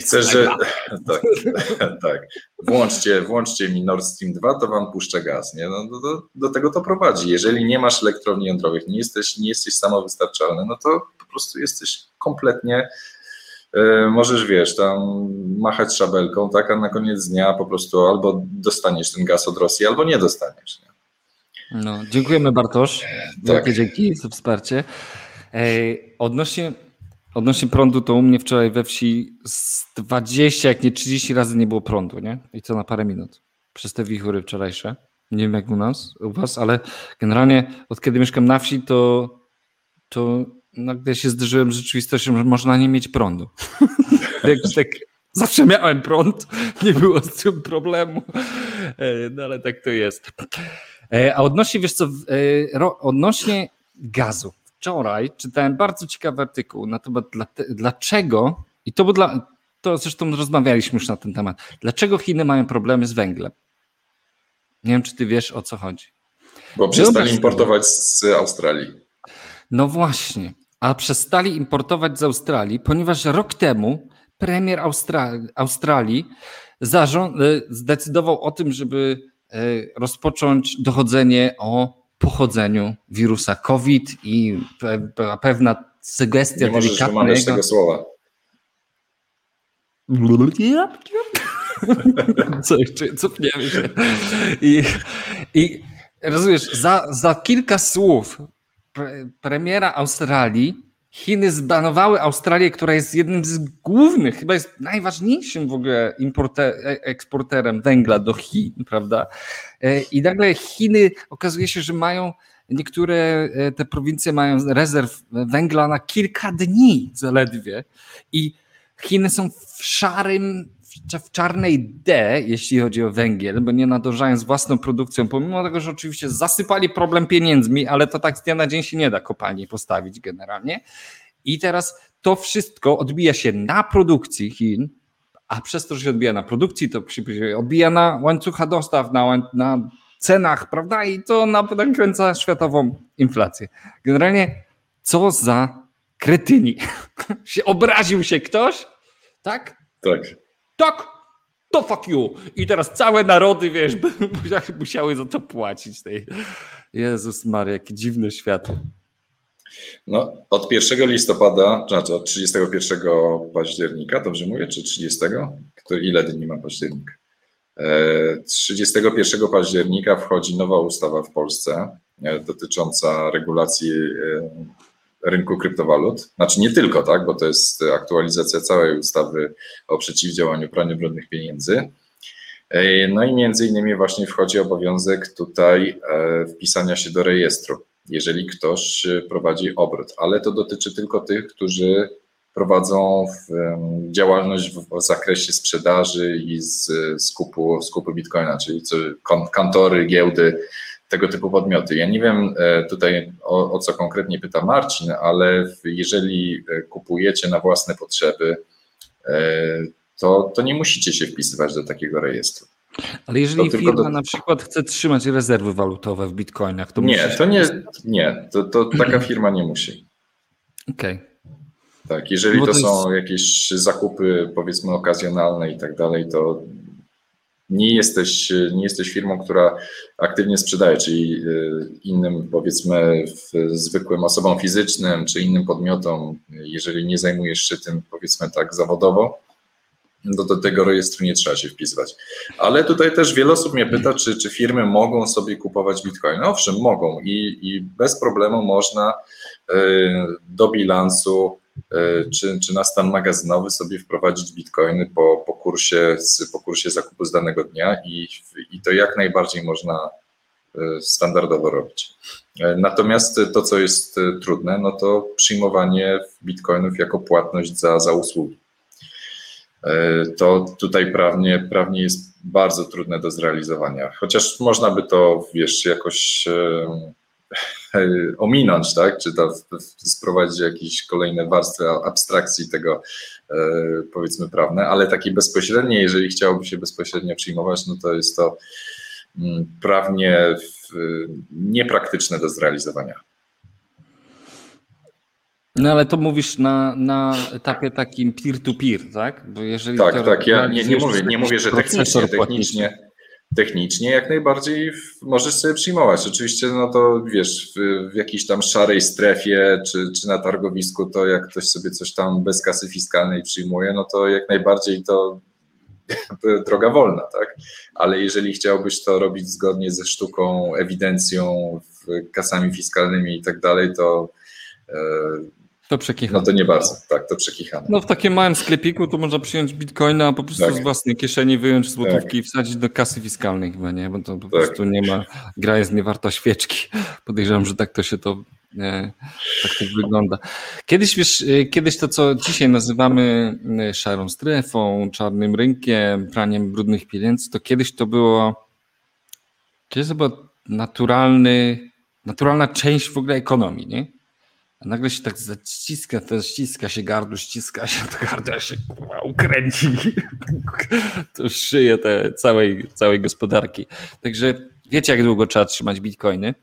Chcę, że tak, tak. Włączcie, włączcie mi Nord Stream 2, to wam puszczę gaz. Nie? No, do, do, do, tego to prowadzi. Jeżeli nie masz elektrowni jądrowych, nie jesteś, nie jesteś samowystarczalny, no to po prostu jesteś kompletnie yy, możesz, wiesz, tam machać szabelką, tak, a na koniec dnia po prostu albo dostaniesz ten gaz od Rosji, albo nie dostaniesz. Nie? No, dziękujemy Bartosz. Tak. dzięki za wsparcie. Ej, odnośnie Odnośnie prądu, to u mnie wczoraj we wsi z 20, jak nie 30 razy nie było prądu, nie? I to na parę minut. Przez te wichury wczorajsze. Nie wiem jak u nas, u was, ale generalnie od kiedy mieszkam na wsi, to, to nagle się zderzyłem z rzeczywistością, że można nie mieć prądu. tak, zawsze miałem prąd, nie było z tym problemu, e, no ale tak to jest. E, a odnośnie, wiesz co, e, odnośnie gazu wczoraj czytałem bardzo ciekawy artykuł na temat dlaczego, i to, dla, to zresztą rozmawialiśmy już na ten temat, dlaczego Chiny mają problemy z węglem. Nie wiem, czy ty wiesz o co chodzi. Bo przestali importować z Australii. No właśnie, a przestali importować z Australii, ponieważ rok temu premier Australii, Australii zdecydował o tym, żeby e, rozpocząć dochodzenie o pochodzeniu wirusa COVID i pewna sugestia Nie możesz wymawiać tego słowa. Co jeszcze, cofniemy się. I, i rozumiesz, za, za kilka słów pre, premiera Australii Chiny zbanowały Australię, która jest jednym z głównych, chyba jest najważniejszym w ogóle importer, eksporterem węgla do Chin, prawda? E, I nagle Chiny okazuje się, że mają niektóre e, te prowincje mają rezerw węgla na kilka dni zaledwie i Chiny są w szarym, w czarnej D, jeśli chodzi o węgiel, bo nie nadążają z własną produkcją, pomimo tego, że oczywiście zasypali problem pieniędzmi, ale to tak z dnia na dzień się nie da kopalni postawić generalnie. I teraz to wszystko odbija się na produkcji Chin, a przez to, że się odbija na produkcji, to się odbija na łańcucha dostaw, na, na cenach, prawda? I to nakręca światową inflację. Generalnie, co za kretyni. obraził się ktoś, tak? Tak. Tak, to fuck you. I teraz całe narody, wiesz, musiały za to płacić. Jezus Maria, jakie dziwne świat. No, od 1 listopada, znaczy od 31 października, dobrze mówię, czy 30? Który, ile dni ma październik? 31 e, października wchodzi nowa ustawa w Polsce e, dotycząca regulacji e, rynku kryptowalut. Znaczy nie tylko, tak, bo to jest aktualizacja całej ustawy o przeciwdziałaniu praniu brudnych pieniędzy. No i między innymi właśnie wchodzi obowiązek tutaj wpisania się do rejestru, jeżeli ktoś prowadzi obrót, ale to dotyczy tylko tych, którzy prowadzą działalność w zakresie sprzedaży i z skupu, skupu bitcoina, czyli kantory, giełdy, tego typu podmioty. Ja nie wiem e, tutaj o, o, co konkretnie pyta Marcin, ale jeżeli e, kupujecie na własne potrzeby, e, to, to nie musicie się wpisywać do takiego rejestru. Ale jeżeli firma do... na przykład chce trzymać rezerwy walutowe w bitcoinach, to Nie, to nie, nie to, to taka firma nie musi. Okej. Okay. Tak, jeżeli to, to jest... są jakieś zakupy powiedzmy okazjonalne i tak dalej, to nie jesteś, nie jesteś firmą, która aktywnie sprzedaje, czyli y, innym powiedzmy zwykłym osobom fizycznym czy innym podmiotom, jeżeli nie zajmujesz się tym powiedzmy tak zawodowo, to do tego rejestru nie trzeba się wpisywać. Ale tutaj też wiele osób mnie pyta, czy, czy firmy mogą sobie kupować bitcoin. Owszem, mogą i, i bez problemu można y, do bilansu E, czy, czy na stan magazynowy sobie wprowadzić bitcoiny po, po, kursie, po kursie zakupu z danego dnia i, i to jak najbardziej można e, standardowo robić. E, natomiast to, co jest trudne, no to przyjmowanie bitcoinów jako płatność za, za usługi. To tutaj prawnie, prawnie jest bardzo trudne do zrealizowania. Chociaż można by to, wiesz, jakoś ominąć, tak? czy to sprowadzić jakieś kolejne warstwy abstrakcji tego, e, powiedzmy, prawne, ale takie bezpośrednie, jeżeli chciałoby się bezpośrednio przyjmować, no to jest to mm, prawnie niepraktyczne do zrealizowania. No ale to mówisz na, na etapie takim peer-to-peer, tak? Bo jeżeli tak, tak. Ja nie, nie mówię, nie mówię, że technicznie, technicznie, technicznie jak najbardziej możesz sobie przyjmować. Oczywiście, no to wiesz, w, w, jakiejś tam szarej strefie czy, czy na targowisku, to jak ktoś sobie coś tam bez kasy fiskalnej przyjmuje, no to jak najbardziej to droga wolna, tak? Ale jeżeli chciałbyś to robić zgodnie ze sztuką, ewidencją, kasami fiskalnymi i tak dalej, to e, to przekichane. No to nie bardzo, tak, to przekichane. No w takim małym sklepiku to można przyjąć bitcoina, a po prostu tak. z własnej kieszeni wyjąć złotówki tak. i wsadzić do kasy fiskalnej chyba, nie? Bo to po tak. prostu nie ma, gra jest niewarta świeczki. Podejrzewam, że tak to się to, nie, tak to wygląda. Kiedyś, wiesz, y, kiedyś to, co dzisiaj nazywamy y, szarą strefą, czarnym rynkiem, praniem brudnych pieniędzy, to kiedyś to było, kiedyś to była naturalny, naturalna część w ogóle ekonomii, nie? A nagle się tak zaciska, to ściska się gardło, ściska się, to gardło się ukręci. To szyje te całej, całej gospodarki. Także wiecie, jak długo trzeba trzymać bitcoiny?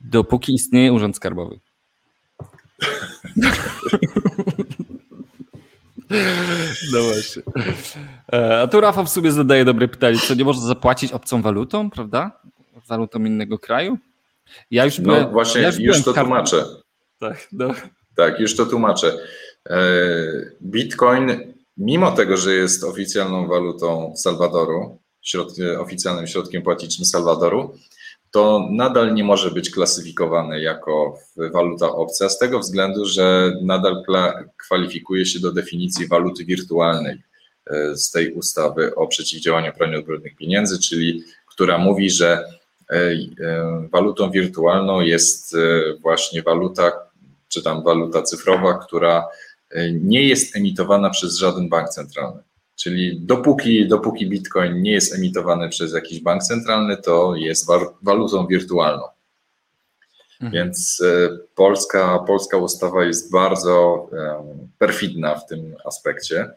Dopóki istnieje urząd skarbowy. No właśnie. E, a tu Rafał w sobie zadaje dobre pytanie, co nie można zapłacić obcą walutą, prawda? Walutą innego kraju? Ja już no byłem, no właśnie, ja już, już to tłumaczę. Tak, no. tak, już to tłumaczę. E, Bitcoin mimo tego, że jest oficjalną walutą Salwadoru, środ, oficjalnym środkiem płatniczym Salwadoru, to nadal nie może być klasyfikowane jako waluta obca, z tego względu, że nadal kwalifikuje się do definicji waluty wirtualnej e, z tej ustawy o przeciwdziałaniu praniu brudnych pieniędzy, czyli która mówi, że e, walutą wirtualną jest właśnie waluta, czy tam waluta cyfrowa, która nie jest emitowana przez żaden bank centralny. Czyli dopóki, dopóki Bitcoin nie jest emitowany przez jakiś bank centralny, to jest walutą wirtualną. Mhm. Więc e, polska, polska ustawa jest bardzo perfidna w tym aspekcie.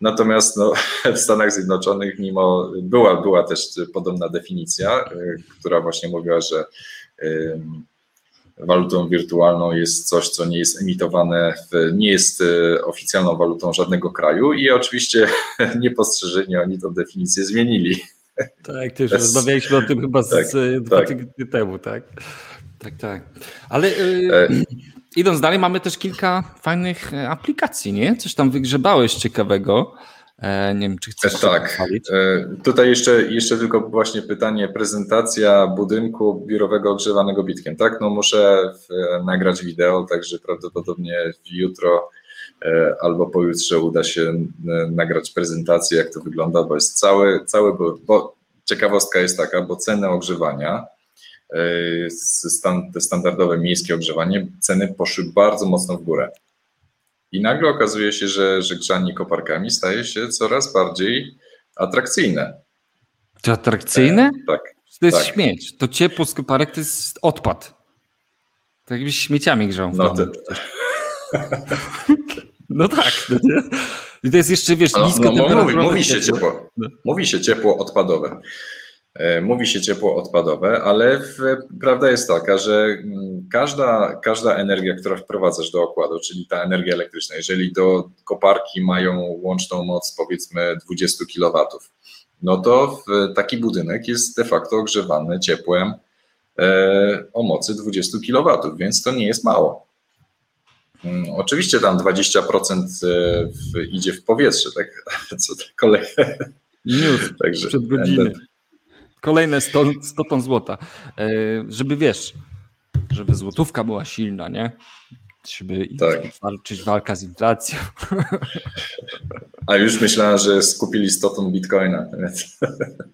Natomiast no, w Stanach Zjednoczonych, mimo była, była też podobna definicja, e, która właśnie mówiła, że walutą wirtualną jest coś, co nie jest emitowane, w, nie jest e, oficjalną walutą żadnego kraju i oczywiście niepostrzeżenie oni tę definicję zmienili. Tak, też Bez... rozmawialiśmy o tym chyba tak, z dwa tak. tygodnie temu, tak? Tak, tak. Ale yy, idąc dalej, mamy też kilka fajnych e, aplikacji, nie? Coś tam wygrzebałeś ciekawego. E, nie wiem, czy chcesz. Tak. E, tutaj jeszcze, jeszcze tylko właśnie pytanie, prezentacja budynku biurowego ogrzewanego bitkiem. Tak, no muszę nagrać wideo, także prawdopodobnie jutro e, albo pojutrze uda się nagrać prezentację, jak to wygląda, bo jest cały, cały bo ciekawostka jest taka, bo ceny ogrzewania, te standardowe miejskie ogrzewanie, ceny poszły bardzo mocno w górę. I nagle okazuje się, że, że grzanie koparkami staje się coraz bardziej atrakcyjne. To atrakcyjne? E, tak. To jest tak. śmieć. To ciepło z koparek to jest odpad. Tak jakbyś śmieciami grzał. No, to... no tak. No I to jest jeszcze, wiesz, no, nisko no, mówi, mówi, się ciepło. No. Mówi się ciepło odpadowe. E, mówi się ciepło odpadowe, ale w, prawda jest taka, że mm, każda, każda energia, która wprowadzasz do okładu, czyli ta energia elektryczna, jeżeli do koparki mają łączną moc powiedzmy 20 kW, no to taki budynek jest de facto ogrzewany ciepłem e, o mocy 20 kW, więc to nie jest mało. Mm, oczywiście tam 20% e, w, idzie w powietrze, tak? Co to kolej. Minut Także, przed godziny. Kolejne 100, 100 ton złota. E, żeby wiesz, żeby złotówka była silna, nie? Żeby tak. walczyć walka z inflacją. A już myślałem, że skupili 100 ton bitcoina.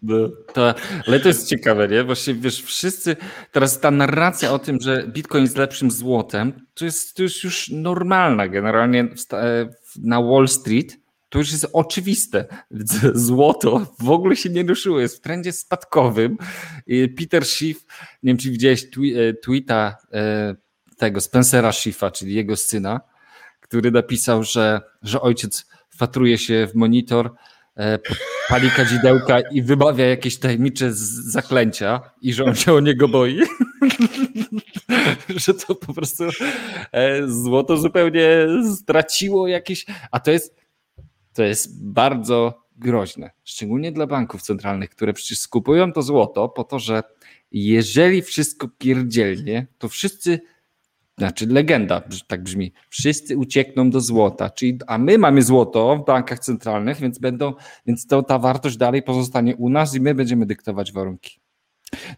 No, to, ale to jest ciekawe, nie? Właśnie wiesz, wszyscy, teraz ta narracja o tym, że bitcoin jest lepszym złotem, to jest, to jest już normalna generalnie na Wall Street to już jest oczywiste. Złoto w ogóle się nie ruszyło, jest w trendzie spadkowym. Peter Schiff, nie wiem czy widziałeś e, tweeta e, tego Spencera Schiffa, czyli jego syna, który napisał, że, że ojciec fatruje się w monitor, e, pali kadzidełka i wybawia jakieś tajemnicze zaklęcia i że on się o niego boi. że to po prostu złoto zupełnie straciło jakieś, a to jest to jest bardzo groźne, szczególnie dla banków centralnych, które przecież skupują to złoto po to, że jeżeli wszystko pierdzielnie, to wszyscy, znaczy legenda tak brzmi, wszyscy uciekną do złota, czyli, a my mamy złoto w bankach centralnych, więc będą, więc to ta wartość dalej pozostanie u nas i my będziemy dyktować warunki.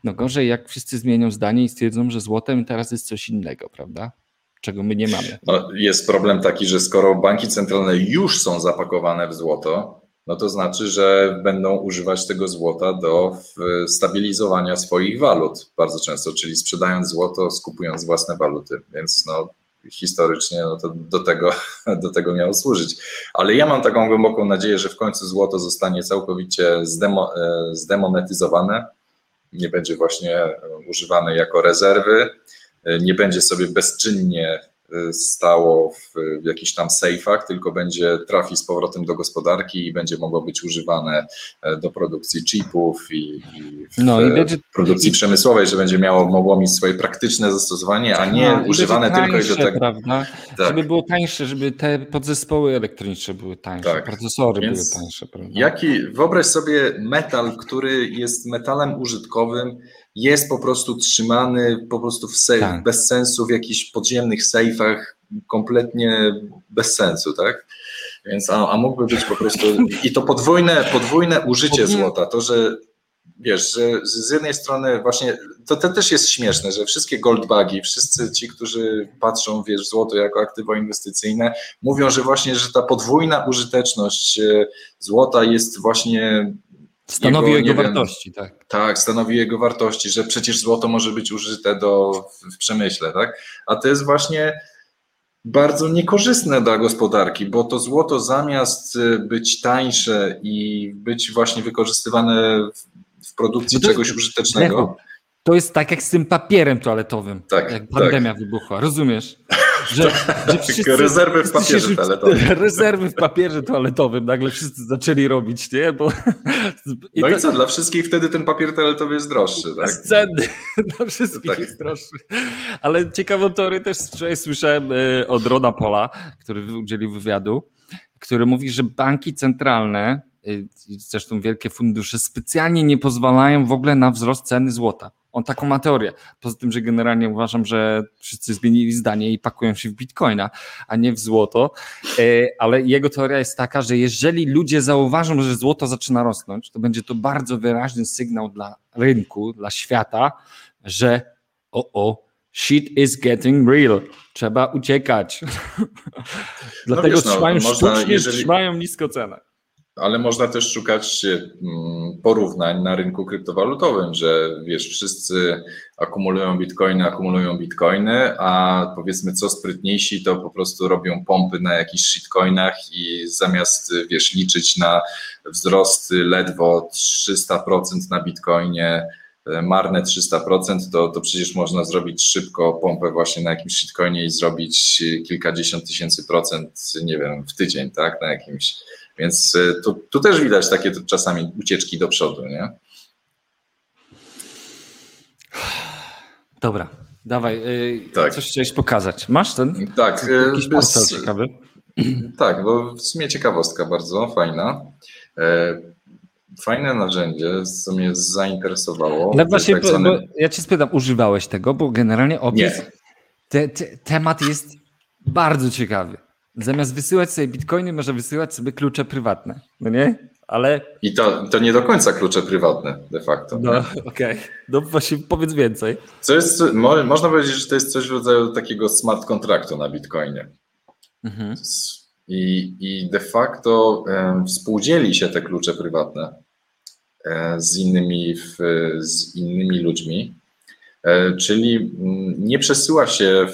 No gorzej, jak wszyscy zmienią zdanie i stwierdzą, że złotem teraz jest coś innego, prawda? Czego my nie mamy. No, jest problem taki, że skoro banki centralne już są zapakowane w złoto, no to znaczy, że będą używać tego złota do stabilizowania swoich walut bardzo często, czyli sprzedając złoto, skupując własne waluty. Więc no, historycznie no to do, tego, do tego miało służyć. Ale ja mam taką głęboką nadzieję, że w końcu złoto zostanie całkowicie zdemo, e, zdemonetyzowane, nie będzie właśnie używane jako rezerwy nie będzie sobie bezczynnie y, stało w, w jakichś tam sejfach, tylko będzie trafi z powrotem do gospodarki i będzie mogło być używane e, do produkcji chipów i, i w no, i będzie, produkcji i, przemysłowej, że będzie miało, mogło mieć swoje praktyczne zastosowanie, a nie no, używane tylko i do tego. Prawda? Tak. Żeby było tańsze, żeby te podzespoły elektroniczne były tańsze, tak. procesory Więc były tańsze. Prawda? Jaki, wyobraź sobie metal, który jest metalem użytkowym, jest po prostu trzymany po prostu w sejf, tak. bez sensu w jakichś podziemnych sejfach, kompletnie bez sensu, tak? Więc, a, a mógłby być po prostu, i to podwójne, podwójne użycie złota, to, że wiesz, że z jednej strony właśnie, to, to też jest śmieszne, że wszystkie goldbagi, wszyscy ci, którzy patrzą, wiesz, w złoto jako aktywo inwestycyjne, mówią, że właśnie, że ta podwójna użyteczność e, złota jest właśnie Stanowi jego, jego wartości, tak. Tak, stanowi jego wartości, że przecież złoto może być użyte do, w przemyśle, tak? A to jest właśnie bardzo niekorzystne dla gospodarki, bo to złoto zamiast e, być tańsze i być właśnie wykorzystywane w, w produkcji czegoś użytecznego. To jest tak jak z tym papierem toaletowym, tak, jak pandemia tak. wybuchła, rozumiesz? Że, że wszyscy, rezerwy w papierze toaletowym. Rezerwy w papierze toaletowym nagle wszyscy zaczęli robić, nie? Bo, i no to, i co, dla wszystkich wtedy ten papier toaletowy jest droższy, tak? Cenny, dla wszystkich tak. jest droższy. Ale ciekawą teorię też wczoraj słyszałem e, od Rona Pola, który udzielił wywiadu, który mówi, że banki centralne, e, zresztą wielkie fundusze, specjalnie nie pozwalają w ogóle na wzrost ceny złota. On taką ma teorię. Poza tym, że generalnie uważam, że wszyscy zmienili zdanie i pakują się w bitcoina, a nie w złoto. E, ale jego teoria jest taka, że jeżeli ludzie zauważą, że złoto zaczyna rosnąć, to będzie to bardzo wyraźny sygnał dla rynku, dla świata, że o, o, shit is getting real. Trzeba uciekać. Dlatego no wiesz, no, trzymają można, sztucznie, jeżeli... trzymają nisko cenę. Ale można też szukać mm, porównań na rynku kryptowalutowym, że wiesz, wszyscy akumulują bitcoiny, akumulują bitcoiny, a powiedzmy co sprytniejsi, to po prostu robią pompy na jakichś shitcoinach i zamiast wiesz, liczyć na wzrosty ledwo 300% na bitcoinie, e, marne 300%, to, to przecież można zrobić szybko pompę właśnie na jakimś shitcoinie i zrobić kilkadziesiąt tysięcy procent, nie wiem, w tydzień, tak, na jakimś więc y, tu, tu też widać takie czasami ucieczki do przodu, nie? Dobra, dawaj, y, tak. coś chciałeś pokazać. Masz ten? Tak. Jakiś bez, ciekawy? Tak, bo w sumie ciekawostka bardzo fajna. E, fajne narzędzie, co mnie zainteresowało. Ale właśnie, tak ja cię spytam, używałeś tego, bo generalnie opis, te, te, temat jest bardzo ciekawy. Zamiast wysyłać sobie bitcoiny, może wysyłać sobie klucze prywatne, no nie? Ale... I to, to nie do końca klucze prywatne de facto. No, okej. Okay. No właśnie powiedz więcej. Co jest, można powiedzieć, że to jest coś w rodzaju takiego smart kontraktu na bitcoinie. Mhm. I, I de facto współdzieli się te klucze prywatne e, z innymi, w, z innymi ludźmi czyli mm, nie przesyła się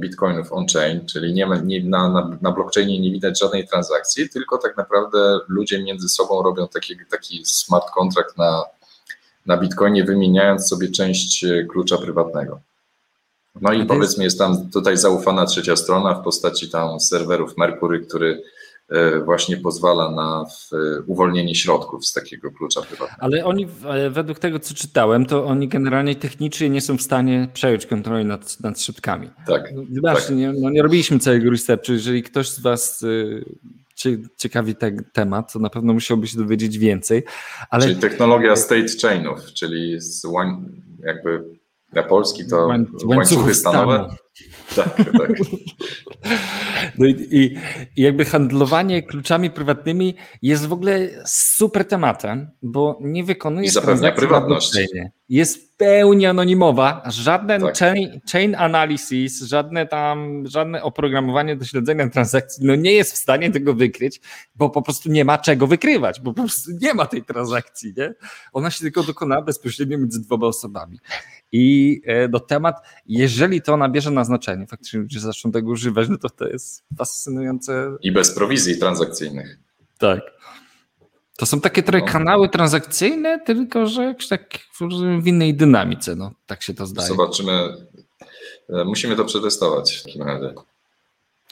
bitcoinów on-chain, czyli nie, nie, na, na, na blockchainie nie widać żadnej transakcji, tylko tak naprawdę ludzie między sobą robią taki, taki smart contract na, na bitcoinie, wymieniając sobie część e, klucza prywatnego. No i powiedzmy jest tam tutaj zaufana trzecia strona w postaci tam serwerów Mercury, który E, właśnie pozwala na uwolnienie środków z takiego klucza prywatnego. Ale oni, e, według tego co czytałem, to oni generalnie technicznie nie są w stanie przejąć kontroli nad, nad środkami. Tak. Wybaczcie, no, tak. Nie, no nie robiliśmy całego researchu. Jeżeli ktoś z Was e, ciekawi ten temat, to na pewno musiałby się dowiedzieć więcej. Ale... Czyli technologia state chainów, czyli jakby na Polski to łańcuchy stanowe. Tak, tak. No i, i, i, jakby handlowanie kluczami prywatnymi jest w ogóle super tematem, bo nie wykonuje zapewnia prywatność. Jest pełni anonimowa, żaden tak. chain, chain analysis, żadne tam, żadne oprogramowanie do śledzenia transakcji, no nie jest w stanie tego wykryć, bo po prostu nie ma czego wykrywać, bo po prostu nie ma tej transakcji, nie? Ona się tylko dokona bezpośrednio między dwoma osobami. I no, temat, jeżeli to nabierze na znaczenie, faktycznie ludzie zaczną tego używać, no to to jest fascynujące. I bez prowizji transakcyjnych. Tak. To są takie trochę no. kanały transakcyjne, tylko że tak w innej dynamice, no tak się to zdaje. Zobaczymy. E, musimy to przetestować w takim razie.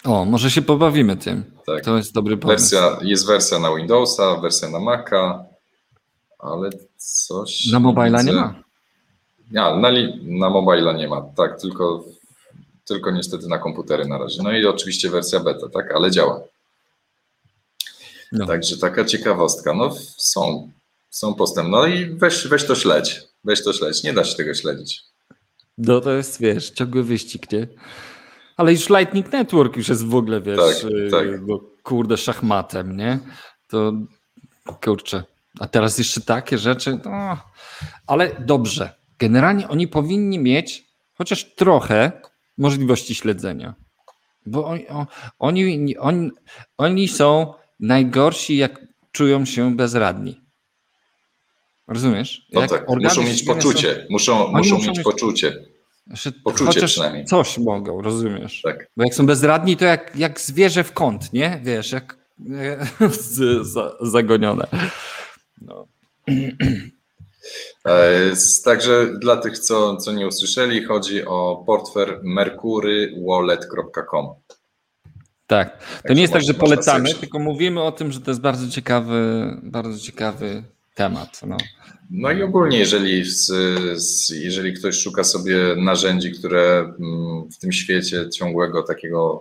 O, może się pobawimy tym. Tak. To jest dobry pomysł. Wersja, jest wersja na Windowsa, wersja na Maca, ale coś. Na mobile nie ma. Ja, na, na mobile nie ma, tak, tylko, tylko niestety na komputery na razie. No i oczywiście wersja beta, tak, ale działa. No. Także taka ciekawostka. No są, są postępy. No i weź, weź to śledź. Weź to śledź. Nie da się tego śledzić. No to jest, wiesz, ciągły wyścig, nie? Ale już Lightning Network już jest w ogóle, wiesz, Tak, y, tak. no, kurde, szachmatem, nie? To kurczę. A teraz jeszcze takie rzeczy, no, ale dobrze. Generalnie oni powinni mieć chociaż trochę możliwości śledzenia. Bo oni, oni, oni, oni są najgorsi, jak czują się bezradni. Rozumiesz? No Jak tak, muszą mieć ścigania są- poczucie, muszą, muszą muszą mieć poczucie, Że Poczucie przynajmniej. coś mogą, rozumiesz? tak. Bo jak są bezradni, to jak, jak zwierzę w kąt, nie? Wiesz, jak zagonione. No. E, Także dla tych, co, co nie usłyszeli, chodzi o portfel merkurywallet.com. Tak. To Także nie jest tak, że polecamy, tylko mówimy o tym, że to jest bardzo ciekawy, bardzo ciekawy temat. No. No i ogólnie, jeżeli, jeżeli ktoś szuka sobie narzędzi, które mm, w tym świecie ciągłego takiego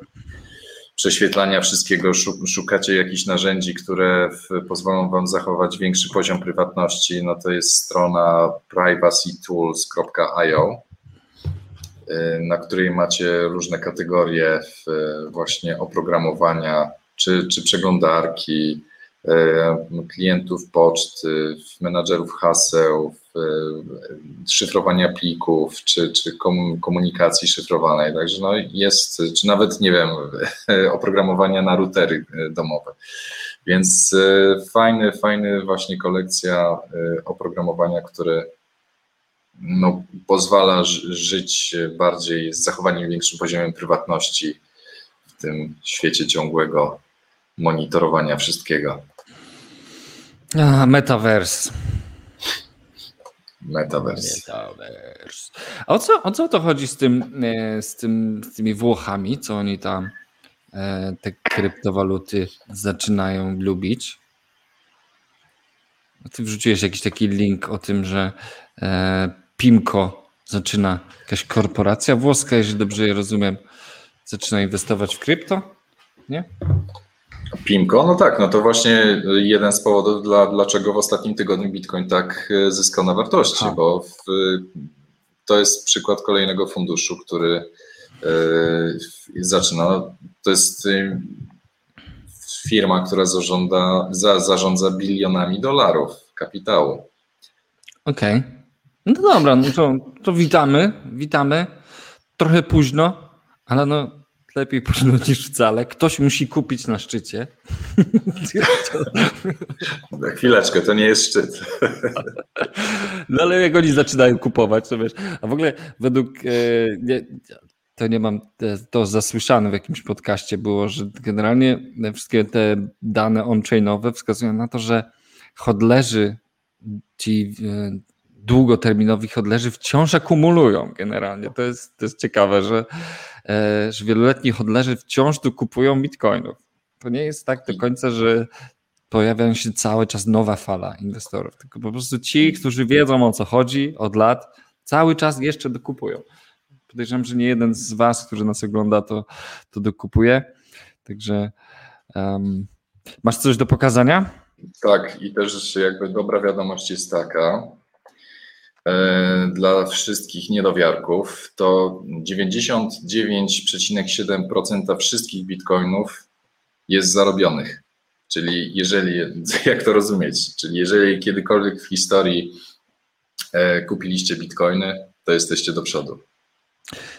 prześwietlania wszystkiego, szu- szukacie jakichś narzędzi, które pozwolą Wam zachować większy poziom prywatności, no to jest strona privacytools.io, na której macie różne kategorie właśnie oprogramowania, czy, czy przeglądarki, e, klientów poczty, menadżerów haseł, e, szyfrowania plików, czy, czy komu- komunikacji szyfrowanej. Także no jest, czy nawet, nie wiem, oprogramowania na routery domowe. Więc fajny, fajny właśnie kolekcja oprogramowania, które no, pozwala ży- żyć bardziej z zachowaniem większym poziomem prywatności w tym świecie ciągłego monitorowania wszystkiego. A, metaverse. Metaverse. Metaverse. A o co, o co to chodzi z, tym, e, z, tym, z tymi Włochami, co oni tam e, te kryptowaluty zaczynają lubić? Ty wrzuciłeś jakiś taki link o tym, że Pimco zaczyna, jakaś korporacja włoska, jeżeli dobrze je rozumiem, zaczyna inwestować w krypto? Nie? Pimco, no tak, no to właśnie jeden z powodów, dla, dlaczego w ostatnim tygodniu Bitcoin tak e, zyskał na wartości, Aha. bo w, to jest przykład kolejnego funduszu, który e, w- zaczyna. To jest e, firma, która za, zarządza bilionami dolarów kapitału. Okej. No dobra, no to, to witamy, witamy. Trochę późno, ale no lepiej późno niż wcale. Ktoś musi kupić na szczycie. Chwileczkę, to nie jest szczyt. No ale jak oni zaczynają kupować, to wiesz. A w ogóle według, e, nie, to nie mam e, to zasłyszane w jakimś podcaście było, że generalnie wszystkie te dane on-chainowe wskazują na to, że hodlerzy, ci długoterminowi hodlerzy wciąż akumulują generalnie. To jest, to jest ciekawe, że, e, że wieloletni hodlerzy wciąż dokupują bitcoinów. To nie jest tak do końca, że pojawiają się cały czas nowa fala inwestorów, tylko po prostu ci, którzy wiedzą o co chodzi od lat, cały czas jeszcze dokupują. Podejrzewam, że nie jeden z Was, który nas ogląda, to, to dokupuje. Także um, masz coś do pokazania? Tak, i też jakby dobra wiadomość jest taka dla wszystkich niedowiarków, to 99,7% wszystkich bitcoinów jest zarobionych. Czyli jeżeli, jak to rozumieć, czyli jeżeli kiedykolwiek w historii e, kupiliście bitcoiny, to jesteście do przodu.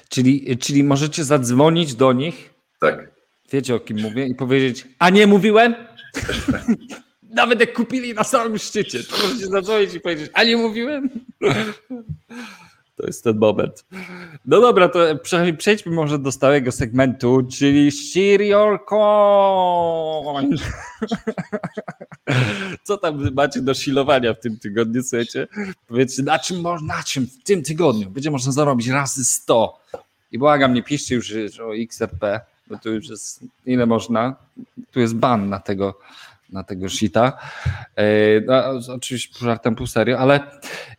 Czyli, czyli możecie zadzwonić do nich, Tak. wiecie o kim mówię, i powiedzieć, a nie mówiłem? Nawet jak kupili na samym szczycie, to możecie zadzwonić i powiedzieć, a nie mówiłem? To jest ten moment. No dobra, to prze- przejdźmy może do stałego segmentu, czyli Serial Coin. Co tam macie do silowania w tym tygodniu, słuchajcie? Powiedzcie, na czym, na czym w tym tygodniu będzie można zarobić razy 100? I błagam, nie piszcie już o XRP, bo tu już jest, ile można, tu jest ban na tego, na tego shita. E, No, oczywiście żartem, pół serio, ale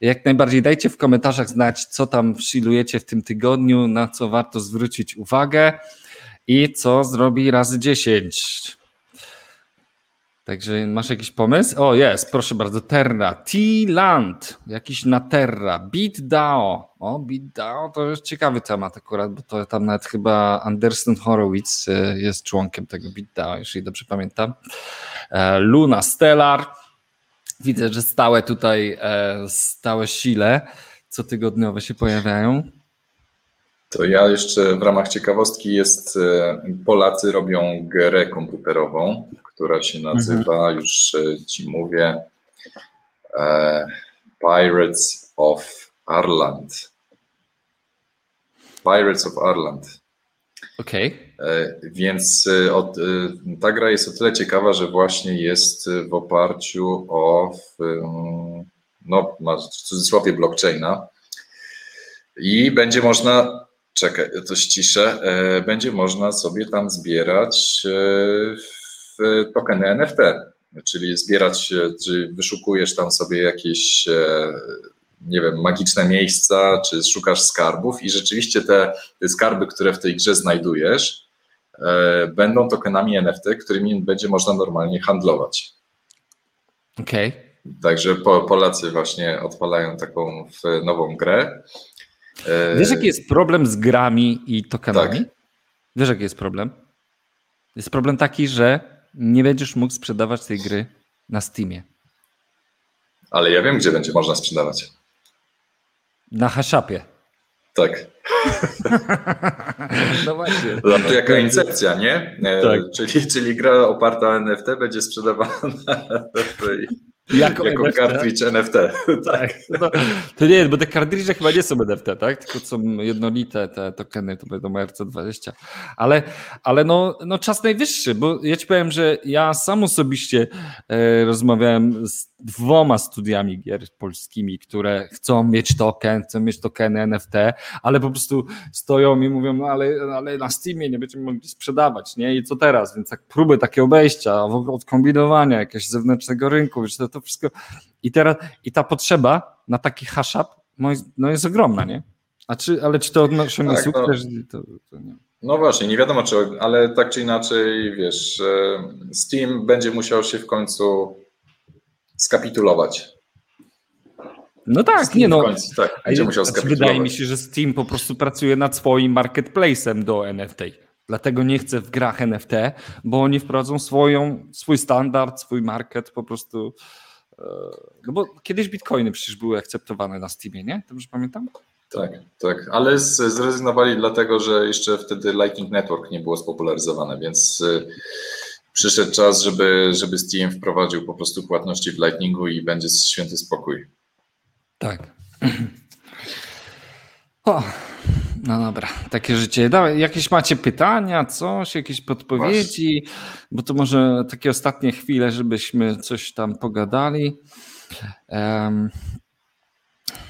jak najbardziej dajcie w komentarzach znać, co tam shilujecie w tym tygodniu, na co warto zwrócić uwagę i co zrobi razy 10. Także masz jakiś pomysł? O, jest, proszę bardzo, Terra, T-Land, jakiś na Terra, BitDAO. O, BitDAO to jest ciekawy temat akurat, bo to tam nawet chyba Anderson Horowitz e, jest członkiem tego BitDAO, jeśli dobrze pamiętam. E, Luna Stellar, widzę, że stałe tutaj, e, stałe sile cotygodniowe się pojawiają. To ja jeszcze w ramach ciekawostki jest, Polacy robią grę komputerową, która się nazywa, mhm. już e, ci mówię, e, Pirates of Ireland. Pirates of Ireland. Okej. Okay. E, więc od, ta gra jest o tyle ciekawa, że właśnie jest w oparciu o, no, w cudzysłowie blockchaina i będzie można, czekaj, to ściszę, będzie można sobie tam zbierać tokeny NFT, czyli zbierać, czy wyszukujesz tam sobie jakieś, e, nie wiem, magiczne miejsca, czy szukasz skarbów i rzeczywiście te, te skarby, które w tej grze znajdujesz, e, będą tokenami NFT, którymi będzie można normalnie handlować. Okej. Okay. Także Polacy właśnie odpalają taką nową grę. E, Wiesz, jaki jest problem z grami i tokenami? Tak. Wiesz, jaki jest problem? Jest problem taki, że nie będziesz mógł sprzedawać tej gry na Steamie. Ale ja wiem, gdzie będzie można sprzedawać. Na Hashapie. Tak. no właśnie. No to jaka incepcja, nie? E, tak. Czyli, czyli gra oparta o NFT będzie sprzedawana jako, jako NFT? cartridge NFT. tak. No, to nie, bo te cartridge chyba nie są NFT, tak? Tylko są jednolite te tokeny, to będą RC20. Ale, ale no, no czas najwyższy, bo ja ci powiem, że ja sam osobiście e, rozmawiałem z dwoma studiami gier polskimi, które chcą mieć token, chcą mieć tokeny NFT, ale po prostu stoją i mówią, no ale, ale na Steamie nie będziemy mogli sprzedawać, nie? I co teraz? Więc tak próby takie obejścia, odkombinowania jakiegoś zewnętrznego rynku, wiesz, to, to wszystko. I teraz, i ta potrzeba na taki hashap no jest, no jest ogromna, nie? A czy, ale czy to odnosimy tak, sukces? No, to, to nie. no właśnie, nie wiadomo czy, ale tak czy inaczej, wiesz, Steam będzie musiał się w końcu skapitulować. No tak, Steam nie no. Końcu, tak, będzie musiał znaczy, skapitulować. Wydaje mi się, że Steam po prostu pracuje nad swoim marketplace'em do NFT. Dlatego nie chcę w grach NFT, bo oni wprowadzą swoją, swój standard, swój market po prostu. No bo kiedyś bitcoiny przecież były akceptowane na Steamie, nie? Dobrze pamiętam? Tak, tak, ale zrezygnowali dlatego, że jeszcze wtedy Lightning Network nie było spopularyzowane, więc e, przyszedł czas, żeby, żeby Steam wprowadził po prostu płatności w Lightningu i będzie święty spokój. Tak. O, no dobra, takie życie. Dawaj, jakieś macie pytania, coś, jakieś podpowiedzi? Bo to może takie ostatnie chwile, żebyśmy coś tam pogadali. Um,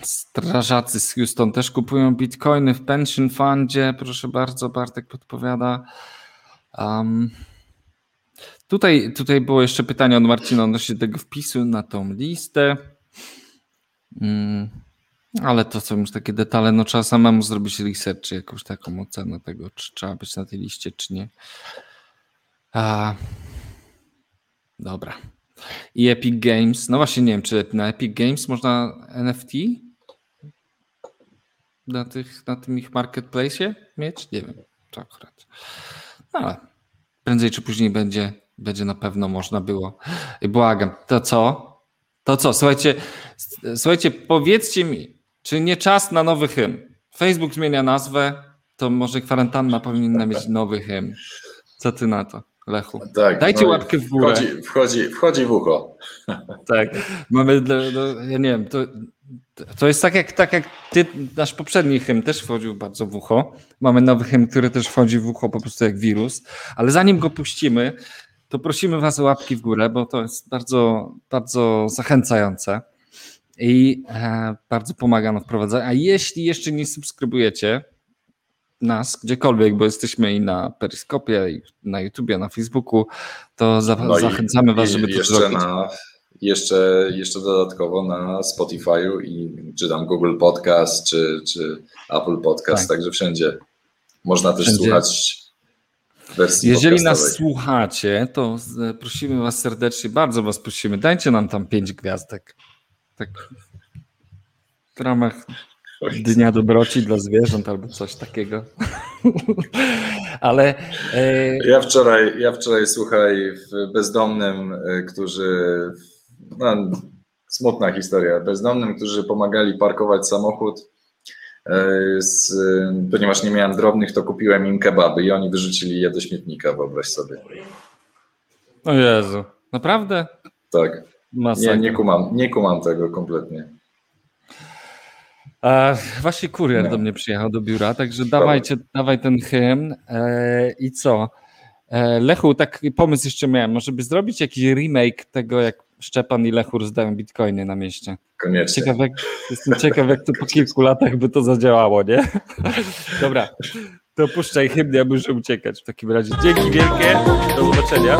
strażacy z Houston też kupują bitcoiny w pension fundzie. Proszę bardzo, Bartek podpowiada. Um, tutaj, tutaj było jeszcze pytanie od Marcina odnośnie tego wpisu na tą listę. Um, ale to są już takie detale, no trzeba samemu zrobić research, czy jakąś taką ocenę tego, czy trzeba być na tej liście, czy nie. A, dobra. I Epic Games, no właśnie nie wiem, czy na Epic Games można NFT na, tych, na tym ich marketplace mieć? Nie wiem, to akurat. No, ale prędzej czy później będzie, będzie na pewno można było. I błagam, to co? To co? Słuchajcie, słuchajcie, powiedzcie mi, czy nie czas na nowy hymn? Facebook zmienia nazwę, to może kwarantanna powinna mieć nowy hymn. Co ty na to, Lechu? Tak, Dajcie no łapkę w górę. Wchodzi, wchodzi, wchodzi w ucho. Tak, mamy, ja nie wiem, to, to jest tak jak, tak jak ty, nasz poprzedni hymn też wchodził bardzo w ucho. Mamy nowy hymn, który też wchodzi w ucho po prostu jak wirus, ale zanim go puścimy, to prosimy was o łapki w górę, bo to jest bardzo, bardzo zachęcające i e, bardzo pomaga na wprowadzaniu. A jeśli jeszcze nie subskrybujecie nas gdziekolwiek, bo jesteśmy i na Periskopie, i na YouTubie, na Facebooku, to za, no zachęcamy i, Was, żeby to zrobić. Na, jeszcze, jeszcze dodatkowo na Spotify'u i czy tam Google Podcast, czy, czy Apple Podcast, tak. także wszędzie można też wszędzie. słuchać Jeżeli nas słuchacie, to prosimy Was serdecznie, bardzo Was prosimy, dajcie nam tam pięć gwiazdek. Tak w ramach Dnia Dobroci dla Zwierząt albo coś takiego. Ale e, Ja wczoraj, ja wczoraj, słuchaj, w bezdomnym, y, którzy, no, smutna historia, bezdomnym, którzy pomagali parkować samochód, y, z, ponieważ nie miałem drobnych, to kupiłem im kebaby i oni wyrzucili je do śmietnika, wyobraź sobie. o Jezu, naprawdę? Tak, Masakra. nie, nie, kumam, nie kumam tego kompletnie. A, właśnie kurier No. do mnie przyjechał do biura, także dawajcie, dawaj ten hymn e, i co? E, Lechu, taki pomysł jeszcze miałem, może by zrobić jakiś remake tego, jak Szczepan i Lechu rozdają bitcoiny na mieście. Koniecznie. Ciekaw, jak, jestem ciekaw, jak to po kilku latach by to zadziałało, nie? Dobra, to puszczaj hymn, ja muszę uciekać w takim razie. Dzięki wielkie, do zobaczenia.